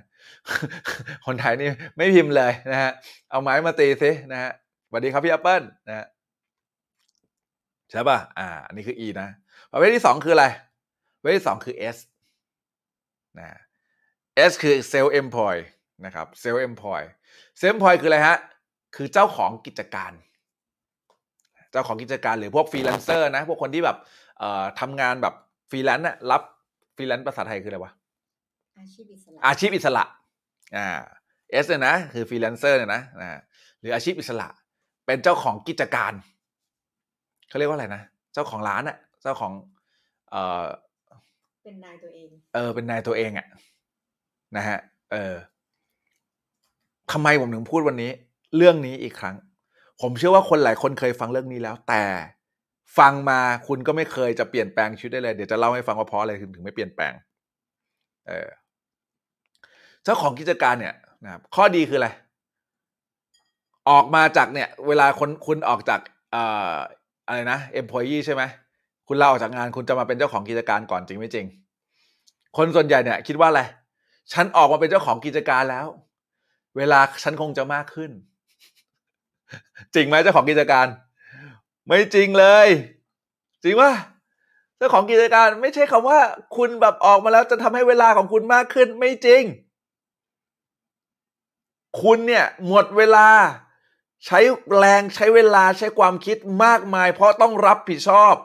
คนไทยนี่ไม่พิมพ์เลยนะฮะเอาไม้มาตีซินะฮะสวัสดีครับพี่แอปเปิลนะฮะใช่ป่ะอ่า อันนี้คือ E นะประเภทที่สองคืออะไร เภทที่สองคือ S นะ S คือ self employ นะครับ self employ self employ คืออะไรฮะ คือเจ้าของกิจการ เจ้าของกิจการหรือพวกฟรีแลนเซอร์นะ พวกคนที่แบบเอ่อทำงานแบบฟรีแลนซ์น่ะรับฟรีแลนซ์ภาษาไทยคืออะไรวะ อาชีพอิสระ อาชีพอิสระ อ่า S เนี่ยนะ คือฟรีแลนเซอร์เนี่ยนะนะหรืออาชีพอิสระ เป็นเจ้าของกิจการเขาเรียกว่าอะไรนะ เจ้าของร้านอะเจ้าของเอ่อ เป็นนายตัวเอง เออ เป็นนายตัวเองอะนะฮะ เออทำไมผมถึงพูดวันนี้ เรื่องนี้อีกครั้ง ผมเชื่อว่าคนหลายคนเคยฟังเรื่องนี้แล้ว แต่ฟังมาคุณก็ไม่เคยจะเปลี่ยนแปลงชีวิตได้เลย เดี๋ยวจะเล่าให้ฟังว่าเพราะอะไรถึงไม่เปลี่ยนแปลง เออเจ้าของกิจการเนี่ยนะครับข้อดีคืออะไร ออกมาจากเนี่ย เวลาคนคุณออกจากเอ่ออะไรนะ employee ใช่ไหม คุณลาออกจากงานคุณจะมาเป็นเจ้าของกิจการก่อนจริงไม่จริง คนส่วนใหญ่เนี่ยคิดว่าอะไร ฉันออกมาเป็นเจ้าของกิจการแล้ว เวลาฉันคงจะมากขึ้น จริงไหมเจ้าของกิจการ ไม่จริงเลย จริงว่าเจ้าของกิจการไม่ใช่คำว่า คุณแบบออกมาแล้วจะทำให้เวลาของคุณมากขึ้น ไม่จริง คุณเนี่ยหมดเวลาใช้แรงใช้เวลาใช้ความคิดมากมาย เพราะต้องรับผิดชอบ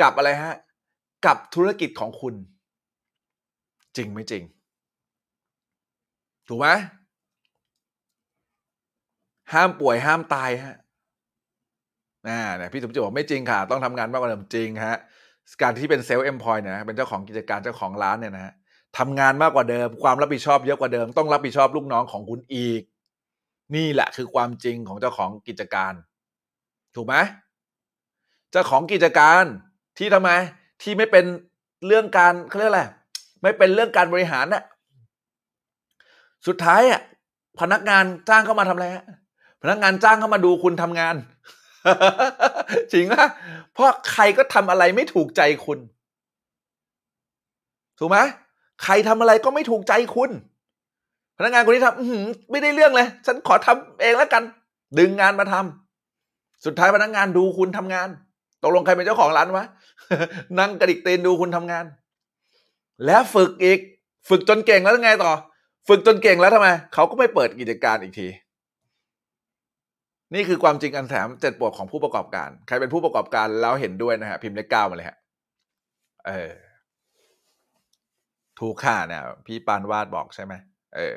กับอะไรฮะ กับธุรกิจของคุณ จริงไม่จริง ถูกไหมห้ามป่วยห้ามตายฮะอ่าเนี่ยพี่สมจิตบอกไม่จริงค่ะ ต้องทำงานมากกว่าเดิมจริงฮะการที่เป็นเซลล์เอ็มพอยเนี่ยนะเป็นเจ้าของกิจการเจ้าของร้านเนี่ยนะฮะทำงานมากกว่าเดิม ความรับผิดชอบเยอะกว่าเดิม ต้องรับผิดชอบลูกน้องของคุณอีก นี่แหละคือความจริงของเจ้าของกิจการ ถูกไหมเจ้าของกิจการ ที่ทำไม ที่ไม่เป็นเรื่องการเขาเรียกอะไรไม่เป็นเรื่องการบริหารน่ะสุดท้ายอะพนักงานจ้างเข้ามาทำอะไรฮะพนักงานจ้างเข้ามาดูคุณทำงาน จริงปะเพราะใครก็ทำอะไรไม่ถูกใจคุณ ถูกไหมใครทำอะไรก็ไม่ถูกใจคุณ พนักงานคนนี้ทำอื้อหือไม่ได้เรื่องเลย ฉันขอทำเองแล้วกัน ดึงงานมาทำสุดท้ายพนักงานดูคุณทำงานตกลงใครเป็นเจ้าของร้านวะ นั่งกระดิกตีนดูคุณทำงาน แล้วฝึกอีก ฝึกจนเก่งแล้วไงต่อ ฝึกจนเก่งแล้วทำไมเขาก็ไม่เปิดกิจการอีกที นี่คือความจริงอันแถมเจ็ดปวดของผู้ประกอบการ ใครเป็นผู้ประกอบการแล้วเห็นด้วยนะฮะพิมพ์เลขเก้ามาเลยฮะเออถูกค่ะเนี่ยพี่ปานวาดบอกใช่ไหมเออ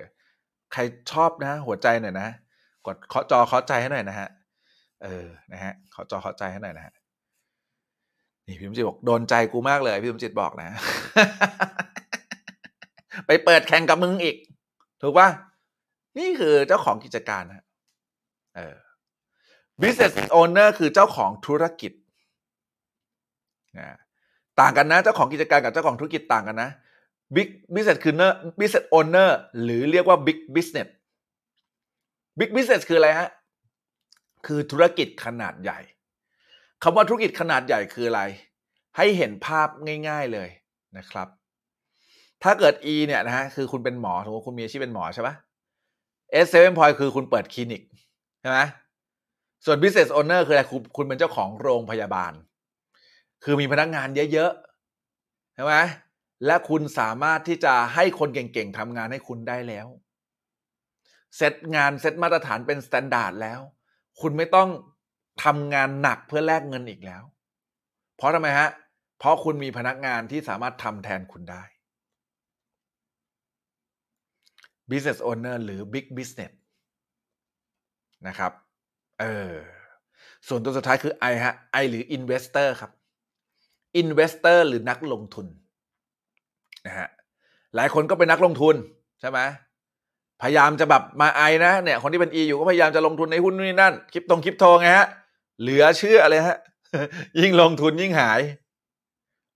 ใครชอบนะ หัวใจหน่อยนะกดเคาะจอเคาะใจให้หน่อยนะฮะเออนะฮะเคาะจอเคาะใจให้หน่อยนะฮะ นี่พี่สมจิตบอกโดนใจกูมากเลย พี่สมจิตบอกนะ ไปเปิดแข่งกับมึงอีก ถูกป่ะนี่คือเจ้าของกิจการนะเออ business owner คือเจ้าของธุรกิจนะต่างกันนะ เจ้าของกิจการกับเจ้าของธุรกิจต่างกันนะ big business คือ business owner หรือเรียกว่า big business big business คืออะไรฮะ คือธุรกิจขนาดใหญ่ คำว่าธุรกิจขนาดใหญ่คืออะไร ให้เห็นภาพง่าย ๆเลยนะครับ ถ้าเกิด E เนี่ยนะฮะคือคุณเป็นหมอสมมติคุณมีอาชีพเป็นหมอใช่ปะ S7 point คือคุณเปิดคลินิกใช่ไหมส่วน business owner คืออะไรคุณคุณเป็นเจ้าของโรงพยาบาล คือมีพนักงานเยอะๆใช่ไหมและคุณสามารถที่จะให้คนเก่งๆทำงานให้คุณได้แล้ว เซตงานเซตมาตรฐานเป็น standard แล้ว คุณไม่ต้อง ทำงานหนักเพื่อแลกเงินอีกแล้ว เพราะทำไมฮะ เพราะคุณมีพนักงานที่สามารถทำแทนคุณได้ business owner หรือ big business นะครับ เออ ส่วนตัวสุดท้ายคือ I ฮะ I หรือ investor ครับ investor หรือนักลงทุนนะฮะ หลายคนก็เป็นนักลงทุนใช่ไหมพยายามจะแบบมาไอนะเนี่ยคนที่เป็น E อยู่ก็พยายามจะลงทุนในหุ้นนี่นั่นคริปตรงคริปโตไงฮะ เหลือเชื่อเลยฮะ ยิ่งลงทุนยิ่งหาย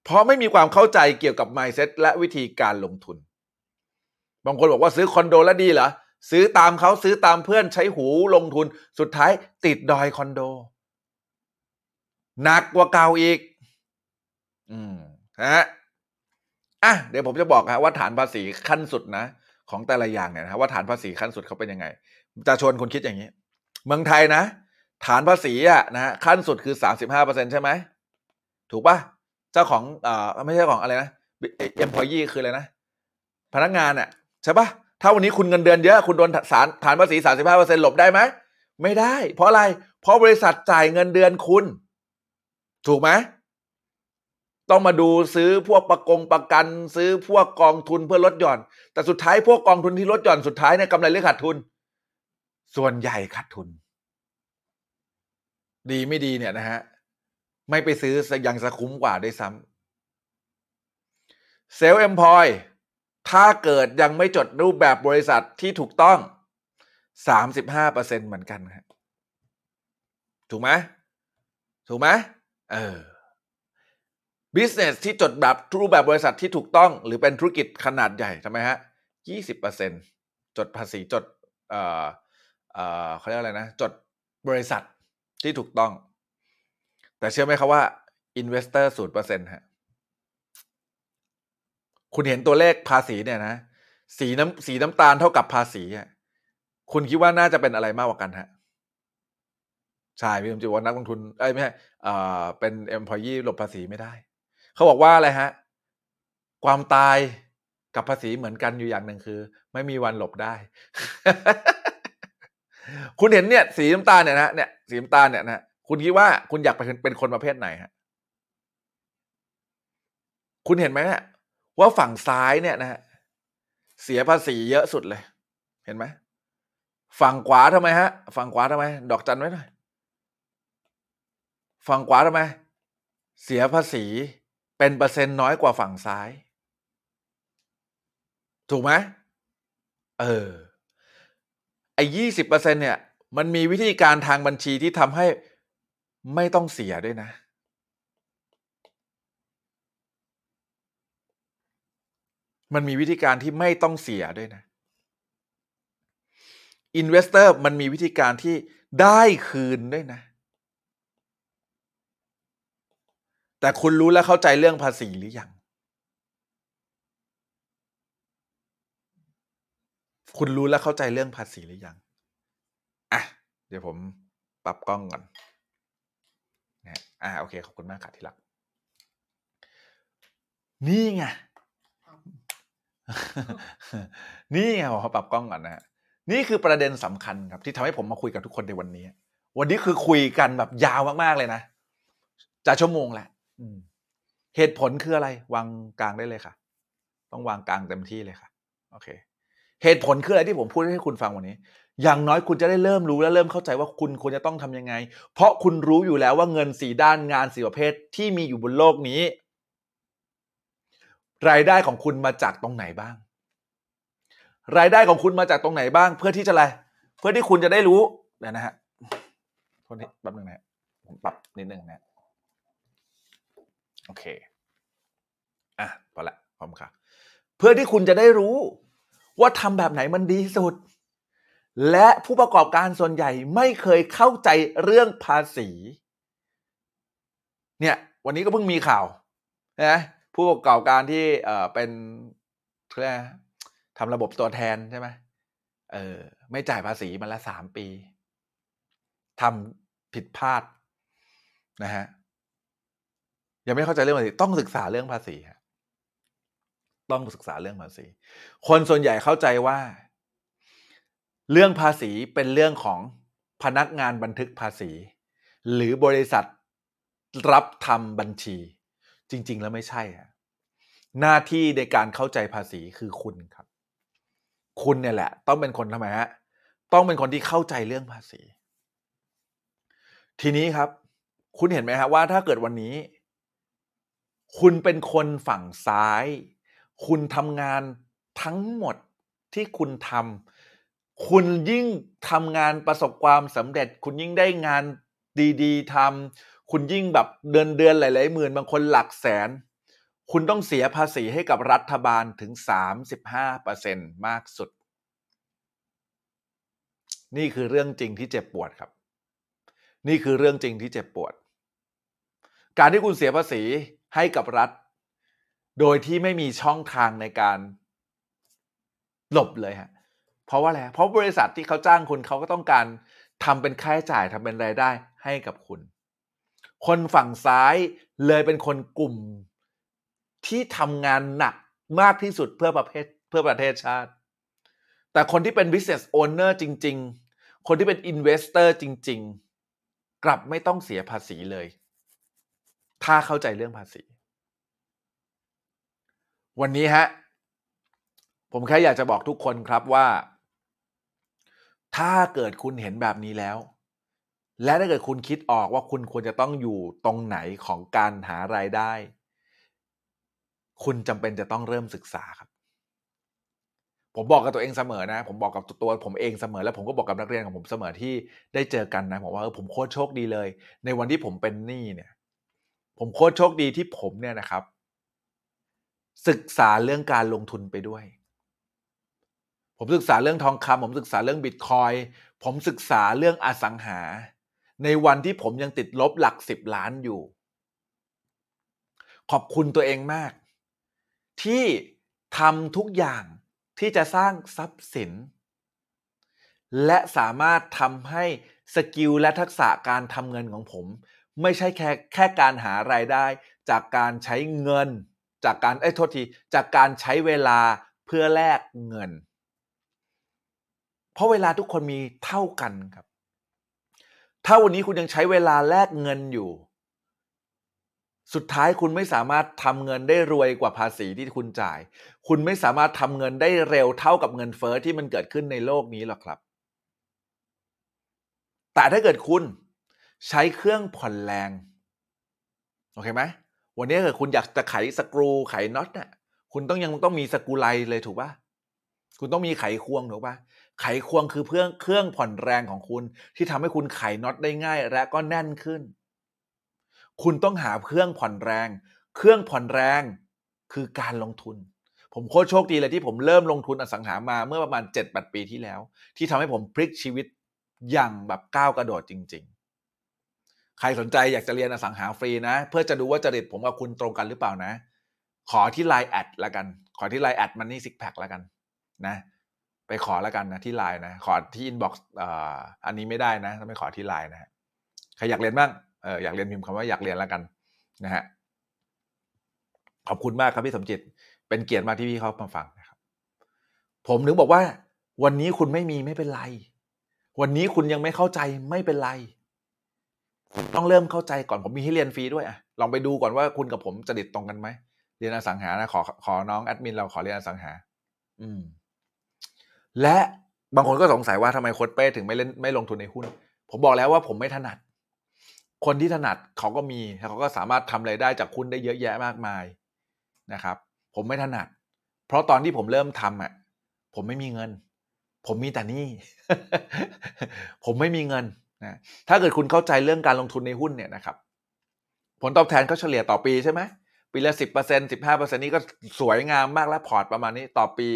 เพราะไม่มีความเข้าใจเกี่ยวกับ mindset และวิธีการลงทุน บางคนบอกว่าซื้อคอนโดแล้วดีเหรอ ซื้อตามเขาซื้อตามเพื่อนใช้หูลงทุน สุดท้ายติดดอยคอนโด หนักกว่าเก่าอีก อืมฮะอะเดี๋ยวผมจะบอกฮะว่าฐานภาษีขั้นสุดนะของแต่ละอย่างเนี่ยนะว่าฐานภาษีขั้นสุดเขาเป็นยังไง จะชวนคุณคิดอย่างนี้ เมืองไทยนะ ฐานภาษีอะนะฮะขั้นสุดคือสามสิบห้าเปอร์เซ็นใช่ไหมถูกปะเจ้าของเอ่อไม่ใช่ของอะไรนะเอ็มพอยี่คืออะไรนะ พนักงานอะใช่ปะถ้าวันนี้คุณเงินเดือนเยอะคุณโดนสารฐานภาษีสามสิบห้าเปอร์เซ็นหลบได้ไหมไม่ได้ เพราะอะไร เพราะบริษัทจ่ายเงินเดือนคุณ ถูกไหมต้องมาดูซื้อพวกประกงประกัน ซื้อพวกกองทุนเพื่อลดหย่อน แต่สุดท้ายพวกกองทุนที่ลดหย่อนสุดท้ายเนี่ยกำไรหรือขาดทุน ส่วนใหญ่ขาดทุน ดีไม่ดีเนี่ยนะฮะไม่ไปซื้อยังจะคุ้มกว่าได้ซ้ำเซลล์เอ็มพอยถ้าเกิดยังไม่จดรูปแบบบริษัทที่ถูกต้องสามสิบห้าเปอร์เซ็นเหมือนกันครับถูกไหมถูกไหมเออ business ที่จดแบบรูปแบบบริษัทที่ถูกต้อง หรือเป็นธุรกิจขนาดใหญ่ทำไมฮะยี่สิบเปอร์เซ็นจดภาษีจดเอ่อเอ่อเขาเรียกอะไรนะ จดบริษัท ที่ถูกต้อง แต่เชื่อไหมครับว่า investor ศูนย์เปอร์เซ็นต์ฮะคุณเห็นตัวเลขภาษีเนี่ยนะ สีน้ำสีน้ำตาลเท่ากับภาษีอะคุณคิดว่าน่าจะเป็นอะไรมากกว่ากันฮะใช่พี่ผมจะว่านักลงทุนเอ้ไม่ใช่เอ่อเป็น employee หลบภาษีไม่ได้ เขาบอกว่าอะไรฮะ ความตายกับภาษีเหมือนกันอยู่อย่างหนึ่งคือ ไม่มีวันหลบได้ คุณเห็นเนี่ย สีน้ำตาลเนี่ยนะเนี่ยสีน้ำตาลเนี่ยนะคุณคิดว่าคุณอยากเป็นเป็นคนประเภทไหนฮะคุณเห็นไหมเนี่ยว่าฝั่งซ้ายเนี่ยนะฮะเสียภาษีเยอะสุดเลย เห็นไหมฝั่งขวาทำไมฮะ ฝั่งขวาทำไม ดอกจันไว้หน่อยฝั่งขวาทำไม เสียภาษีเป็นเปอร์เซ็นต์น้อยกว่าฝั่งซ้าย ถูกไหมเออ ไอ้ยี่สิบเปอร์เซ็นเนี่ย มันมีวิธีการทางบัญชีที่ทำให้ไม่ต้องเสียด้วยนะ มันมีวิธีการที่ไม่ต้องเสียด้วยนะ investor มันมีวิธีการที่ได้คืนด้วยนะ แต่คุณรู้และเข้าใจเรื่องภาษีหรือยัง คุณรู้และเข้าใจเรื่องภาษีหรือยังอะเดี๋ยวผมปรับกล้องก่อนนะอ่าโอเคขอบคุณมากค่ะที่รัก นี่ไงนี่ไงผมขอปรับกล้องก่อนนะฮะนี่คือประเด็นสำคัญครับ ที่ทำให้ผมมาคุยกับทุกคนในวันนี้ วันนี้คือคุยกันแบบยาวมากๆเลยนะจะชั่วโมงแหละเหตุผลคืออะไร วางกลางได้เลยค่ะ ต้องวางกลางเต็มที่เลยค่ะ โอเค เหตุผลคืออะไรที่ผมพูดให้คุณฟังวันนี้ อย่างน้อยคุณจะได้เริ่มรู้และเริ่มเข้าใจว่าคุณควรจะต้องทำยังไง เพราะคุณรู้อยู่แล้วว่าเงินสี่ด้านงานสี่ประเภทที่มีอยู่บนโลกนี้ รายได้ของคุณมาจากตรงไหนบ้าง รายได้ของคุณมาจากตรงไหนบ้าง เพื่อที่จะอะไร เพื่อที่คุณจะได้รู้เดี๋ยวนะฮะโทษนี้แป๊บนึงนะฮะผมปรับนิดนึงนะโอเคอะพอละพร้อมค่ะ เพื่อที่คุณจะได้รู้ ว่าทำแบบไหนมันดีที่สุด และผู้ประกอบการส่วนใหญ่ไม่เคยเข้าใจเรื่องภาษี เนี่ย วันนี้ก็เพิ่งมีข่าวนะผู้ประกอบการที่เอ่อเป็นเรียกอะไรทำระบบตัวแทนใช่ไหมเออไม่จ่ายภาษีมาละสามปีทำผิดพลาดนะฮะยังไม่เข้าใจเรื่องภาษีต้องศึกษาเรื่องภาษีฮะ ต้องศึกษาเรื่องภาษี คนส่วนใหญ่เข้าใจว่า เรื่องภาษีเป็นเรื่องของพนักงานบันทึกภาษี หรือบริษัทรับทำบัญชี จริง ๆ แล้วไม่ใช่ฮะหน้าที่ในการเข้าใจภาษีคือคุณครับ คุณเนี่ยแหละ ต้องเป็นคนทำไมฮะต้องเป็นคนที่เข้าใจเรื่องภาษี ทีนี้ครับ คุณเห็นไหมฮะว่าถ้าเกิดวันนี้ คุณเป็นคนฝั่งซ้าย คุณทำงานทั้งหมดที่คุณทำคุณยิ่งทำงานประสบความสำเร็จ คุณยิ่งได้งานดีๆทำคุณยิ่งแบบเดือนเดือนๆหลายๆหมื่นบางคนหลักแสน คุณต้องเสียภาษีให้กับรัฐบาลถึง 35%มากสุด นี่คือเรื่องจริงที่เจ็บปวดครับ นี่คือเรื่องจริงที่เจ็บปวด การที่คุณเสียภาษีให้กับรัฐ โดยที่ไม่มีช่องทางในการหลบเลยฮะเพราะว่าอะไรเพราะบริษัทที่เขาจ้างคุณเขาก็ต้องการทำเป็นค่าใช้จ่ายทำเป็นรายได้ให้กับคุณ คนฝั่งซ้ายเลยเป็นคนกลุ่มที่ทำงานหนักมากที่สุดเพื่อประเทศเพื่อประเทศชาติ แต่คนที่เป็น business owner จริง ๆ คนที่เป็น investor จริง ๆ กลับไม่ต้องเสียภาษีเลย ถ้าเข้าใจเรื่องภาษี วันนี้ฮะผมแค่อยากจะบอกทุกคนครับว่า ถ้าเกิดคุณเห็นแบบนี้แล้ว และถ้าเกิดคุณคิดออกว่าคุณควรจะต้องอยู่ตรงไหนของการหารายได้ คุณจำเป็นจะต้องเริ่มศึกษาครับ ผมบอกกับตัวเองเสมอนะ ผมบอกกับตัวผมเองเสมอ แล้วผมก็บอกกับนักเรียนของผมเสมอที่ได้เจอกันนะผมว่าเออผมโคตรโชคดีเลย ในวันที่ผมเป็นหนี้เนี่ย ผมโคตรโชคดีที่ผมเนี่ยนะครับ ศึกษาเรื่องการลงทุนไปด้วย ผมศึกษาเรื่องทองคำผมศึกษาเรื่องบิตคอยผมศึกษาเรื่องอสังหา ในวันที่ผมยังติดลบหลักสิบล้านอยู่ ขอบคุณตัวเองมาก ที่ทำทุกอย่างที่จะสร้างทรัพย์สิน และสามารถทำให้สกิลและทักษะการทำเงินของผม ไม่ใช่แค่แค่การหารายได้จากการใช้เงิน จากการเอ้ยโทษทีจากการใช้เวลาเพื่อแลกเงิน เพราะเวลาทุกคนมีเท่ากันครับ ถ้าวันนี้คุณยังใช้เวลาแลกเงินอยู่ สุดท้ายคุณไม่สามารถทำเงินได้รวยกว่าภาษีที่คุณจ่าย คุณไม่สามารถทำเงินได้เร็วเท่ากับเงินเฟอ้อที่มันเกิดขึ้นในโลกนี้หรอกครับ แต่ถ้าเกิดคุณใช้เครื่องผ่อนแรง โอเคไหม วันนี้ถ้าเกิดคุณอยากจะไขสกรูไขน็อตเนี่ยคุณต้องยังต้องมีสกรูไลเลยถูกปะคุณต้องมีไขควงถูกปะไขควงคือเพื่อเครื่องผ่อนแรงของคุณ ที่ทำให้คุณไขน็อตได้ง่าย และก็แน่นขึ้น คุณต้องหาเครื่องผ่อนแรง เครื่องผ่อนแรงคือการลงทุน ผมโคตรโชคดีเลยที่ผมเริ่มลงทุนอสังหามาเมื่อประมาณ7 8ปีที่แล้ว ที่ทำให้ผมพลิกชีวิตอย่างแบบก้าวกระโดดจริง ๆ ใครสนใจอยากจะเรียนอสังหาฟรีนะ เพื่อจะดูว่าจริตผมกับคุณตรงกันหรือเปล่านะ ขอที่ไลน์แอดละกัน ขอที่ไลน์แอด Money Sixpack ละกันนะ ไปขอละกันนะที่ไลน์นะ ขอที่ inbox อันนี้ไม่ได้นะถ้าไม่ขอที่ไลน์นะใครอยากเรียนบ้างเอออยากเรียนพิมพ์คำว่าอยากเรียนละกันนะฮะขอบคุณมากครับพี่สมจิต เป็นเกียรติมากที่พี่เขามาฟังนะครับ ผมถึงบอกว่า วันนี้คุณไม่มีไม่เป็นไร วันนี้คุณยังไม่เข้าใจไม่เป็นไร ต้องเริ่มเข้าใจก่อนผมมีให้เรียนฟรีด้วยอะลองไปดูก่อนว่าคุณกับผมจริตตรงกันไหมเรียนอสังหานะขอขอน้องแอดมินเราขอเรียนอสังหา อืม และบางคนก็สงสัยว่าทำไมโค้ดเป้ถึงไม่เล่นไม่ลงทุนในหุ้น ผมบอกแล้วว่าผมไม่ถนัด คนที่ถนัดเขาก็มีเขาก็สามารถทำรายได้จากหุ้นได้เยอะแยะมากมายนะครับ ผมไม่ถนัด เพราะตอนที่ผมเริ่มทำอะ ผมไม่มีเงิน ผมมีแต่นี้ผมไม่มีเงิน นะถ้าเกิดคุณเข้าใจเรื่องการลงทุนในหุ้นเนี่ยนะครับ ผลตอบแทนก็เฉลี่ยต่อปีใช่ไหมปีละสิบเปอร์เซ็นสิบห้าเปอร์เซ็นนี้ก็สวยงามมากแล้วพอร์ตประมาณนี้ต่อปี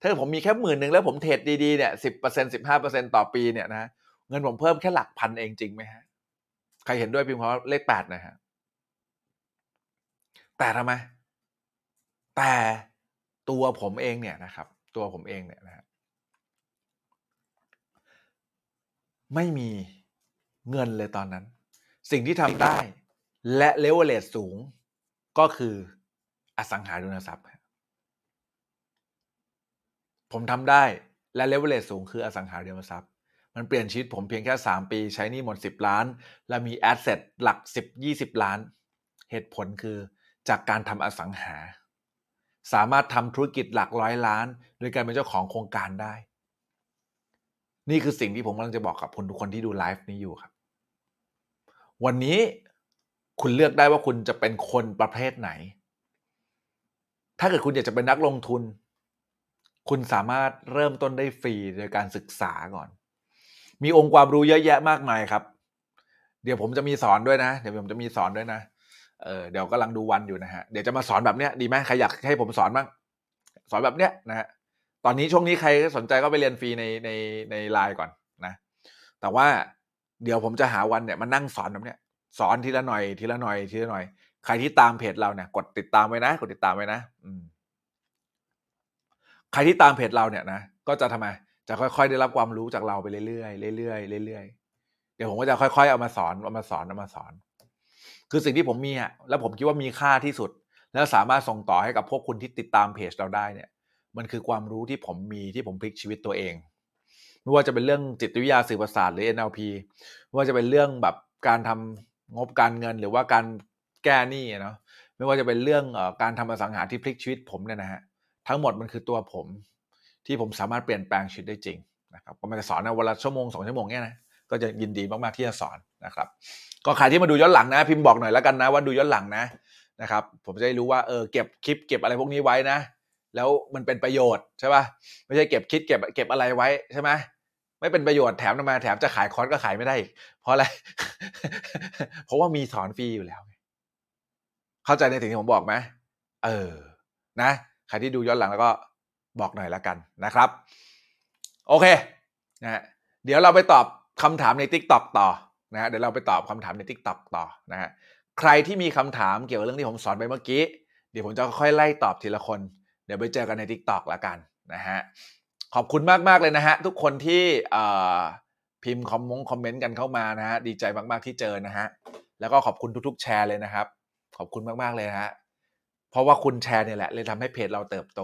ถ้าเกิดผมมีแค่หมื่นหนึ่งแล้วผมเทรดดีๆเนี่ยสิบเปอร์เซ็นสิบห้าเปอร์เซ็นต่อปีเนี่ยนะเงินผมเพิ่มแค่หลักพันเองจริงไหมฮะใครเห็นด้วยพิมพ์เพราะเลขแปดนะฮะแต่ทำไมแต่ตัวผมเองเนี่ยนะครับ ตัวผมเองเนี่ยนะฮะไม่มี เงินเลยตอนนั้น สิ่งที่ทำได้และเลเวลเลตสูงก็คืออสังหาริมทรัพย์ครับผมทำได้และเลเวลเลตสูงคืออสังหาริมทรัพย์ มันเปลี่ยนชีวิตผมเพียงแค่ 3 ปีใช้หนี้หมด 10 ล้าน และมี asset หลัก 10 20 ล้าน เหตุผลคือจากการทำอสังหา สามารถทำธุรกิจหลักร้อยล้าน โดยการเป็นเจ้าของโครงการได้ นี่คือสิ่งที่ผมกำลังจะบอกกับคุณทุกคนที่ดูไลฟ์นี้อยู่ครับ วันนี้คุณเลือกได้ว่าคุณจะเป็นคนประเภทไหน ถ้าเกิดคุณอยากจะเป็นนักลงทุน คุณสามารถเริ่มต้นได้ฟรีโดยการศึกษาก่อน มีองค์ความรู้เยอะแยะมากมายครับ เดี๋ยวผมจะมีสอนด้วยนะ เดี๋ยวผมจะมีสอนด้วยนะเออเดี๋ยวกำลังดูวันอยู่นะฮะ เดี๋ยวจะมาสอนแบบเนี้ยดีไหมใครอยากให้ผมสอนบ้าง สอนแบบเนี้ยนะฮะ ตอนนี้ช่วงนี้ใครสนใจก็ไปเรียนฟรีในในในไลน์ก่อนนะ แต่ว่า เดี๋ยวผมจะหาวันเนี่ยมานั่งสอนแบบเนี้ยสอนทีละหน่อยทีละหน่อยทีละหน่อย ใครที่ตามเพจเราเนี่ย กดติดตามไว้นะ กดติดตามไว้นะอืมใครที่ตามเพจเราเนี่ยนะก็จะทำไมจะค่อย ๆ ได้รับความรู้จากเราไปเรื่อยๆเรื่อยๆเรื่อยๆเดี๋ยวผมก็จะค่อยๆเอามาสอนเอามาสอนเอามาสอน คือสิ่งที่ผมมีอะแล้วผมคิดว่ามีค่าที่สุด แล้วสามารถส่งต่อให้กับพวกคุณที่ติดตามเพจเราได้เนี่ย มันคือความรู้ที่ผมมีที่ผมพลิกชีวิตตัวเอง ไม่ว่าจะเป็นเรื่องจิตวิทยาสื่อประสาทหรือ NLP ไม่ว่าจะเป็นเรื่องแบบการทำงบการเงินหรือว่าการแก้หนี้เนาะไม่ว่าจะเป็นเรื่องอการทำอสังหาที่พลิกชีวิตผมเนี่ยนะฮะทั้งหมดมันคือตัวผม ที่ผมสามารถเปลี่ยนแปลงชีวิตได้จริงนะครับก็มันจะสอนในวันละชั่วโมงสองชั่วโมงเนี่ยนะก็จะยินดีมากๆที่จะสอนนะครับ ก็ใครที่มาดูย้อนหลังนะ พิมพ์บอกหน่อยแล้วกันนะว่าดูย้อนหลังนะนะครับ ผมจะได้รู้ว่าเออเก็บคลิปเก็บอะไรพวกนี้ไว้นะ แล้วมันเป็นประโยชน์ใช่ป่ะไม่ใช่เก็บคิดเก็บเก็บอะไรไว้ใช่ไหม ไม่เป็นประโยชน์แถมทำไมแถมจะขายคอร์สก็ขายไม่ได้อีกเพราะอะไร เพราะว่ามีสอนฟรีอยู่แล้ว เข้าใจในสิ่งที่ผมบอกไหมเออ นะใครที่ดูย้อนหลังแล้วก็บอกหน่อยล้วกันนะครับ โอเคนะเดี๋ยวเราไปตอบคำถามใน t ิ k t o k ต่อนะเดี๋ยวเราไปตอบคำถามใน t ิ k t o k ต่อนะฮะใครที่มีคำถามเกี่ยวกับเรื่องที่ผมสอนไปเมื่อกี้ เดี๋ยวผมจะค่อยไล่ตอบทีละคน เดี๋ยวไปเจอกันใน t ิ k t o k แล้วกันนะฮะ ขอบคุณมาก ๆ เลยนะฮะ ทุกคนที่พิมพ์คอมมงคอมเมนต์กันเข้ามานะฮะ ดีใจมาก ๆ ที่เจอนะฮะ แล้วก็ขอบคุณทุก ๆ แชร์เลยนะครับ ขอบคุณมาก ๆ เลยะฮะ เพราะว่าคุณแชร์เนี่ยแหละ เลยทำให้เพจเราเติบโต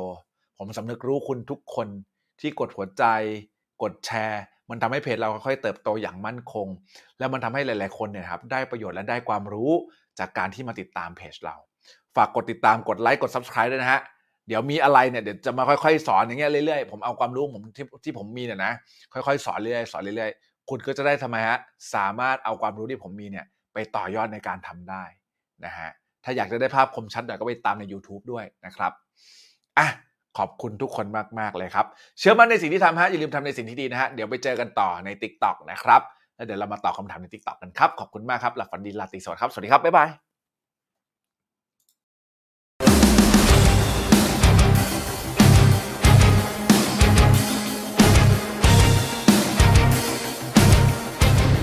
ผมสำนึกรู้คุณทุกคนที่กดหัวใจ กดแชร์ มันทำให้เพจเราค่อยๆเติบโตอย่างมั่นคง แล้วมันทำให้หลาย ๆ คนเนี่ยครับ ได้ประโยชน์และได้ความรู้จากการที่มาติดตามเพจเรา ฝากกดติดตาม กดไลค์ กด subscribe ด้วยนะฮะ เดี๋ยวมีอะไรเนี่ยเดี๋ยวจะมาค่อยๆ สอนอย่างเงี้ยเรื่อยๆผมเอาความรู้ผมที่ที่ผมมีเนี่ยนะค่อยๆ สอนเรื่อยๆสอนเรื่อยๆ คุณก็จะได้ทำไมฮะสามารถเอาความรู้ที่ผมมีเนี่ยไปต่อยอดในการทำได้นะฮะถ้าอยากจะได้ภาพคมชัดหน่อยก็ไปตามใน YouTube ด้วยนะครับอะขอบคุณทุกคนมากๆเลยครับ เชื่อมั่นในสิ่งที่ทำฮะอย่าลืมทำในสิ่งที่ดีนะฮะเดี๋ยวไปเจอกันต่อใน TikTok นะครับแล้วเดี๋ยวเรามาตอบคำถามใน TikTok กันครับขอบคุณมากครับหลับฝันดีลาตรีสวัสดิ์ครับสวัสดีครับบ๊ายบาย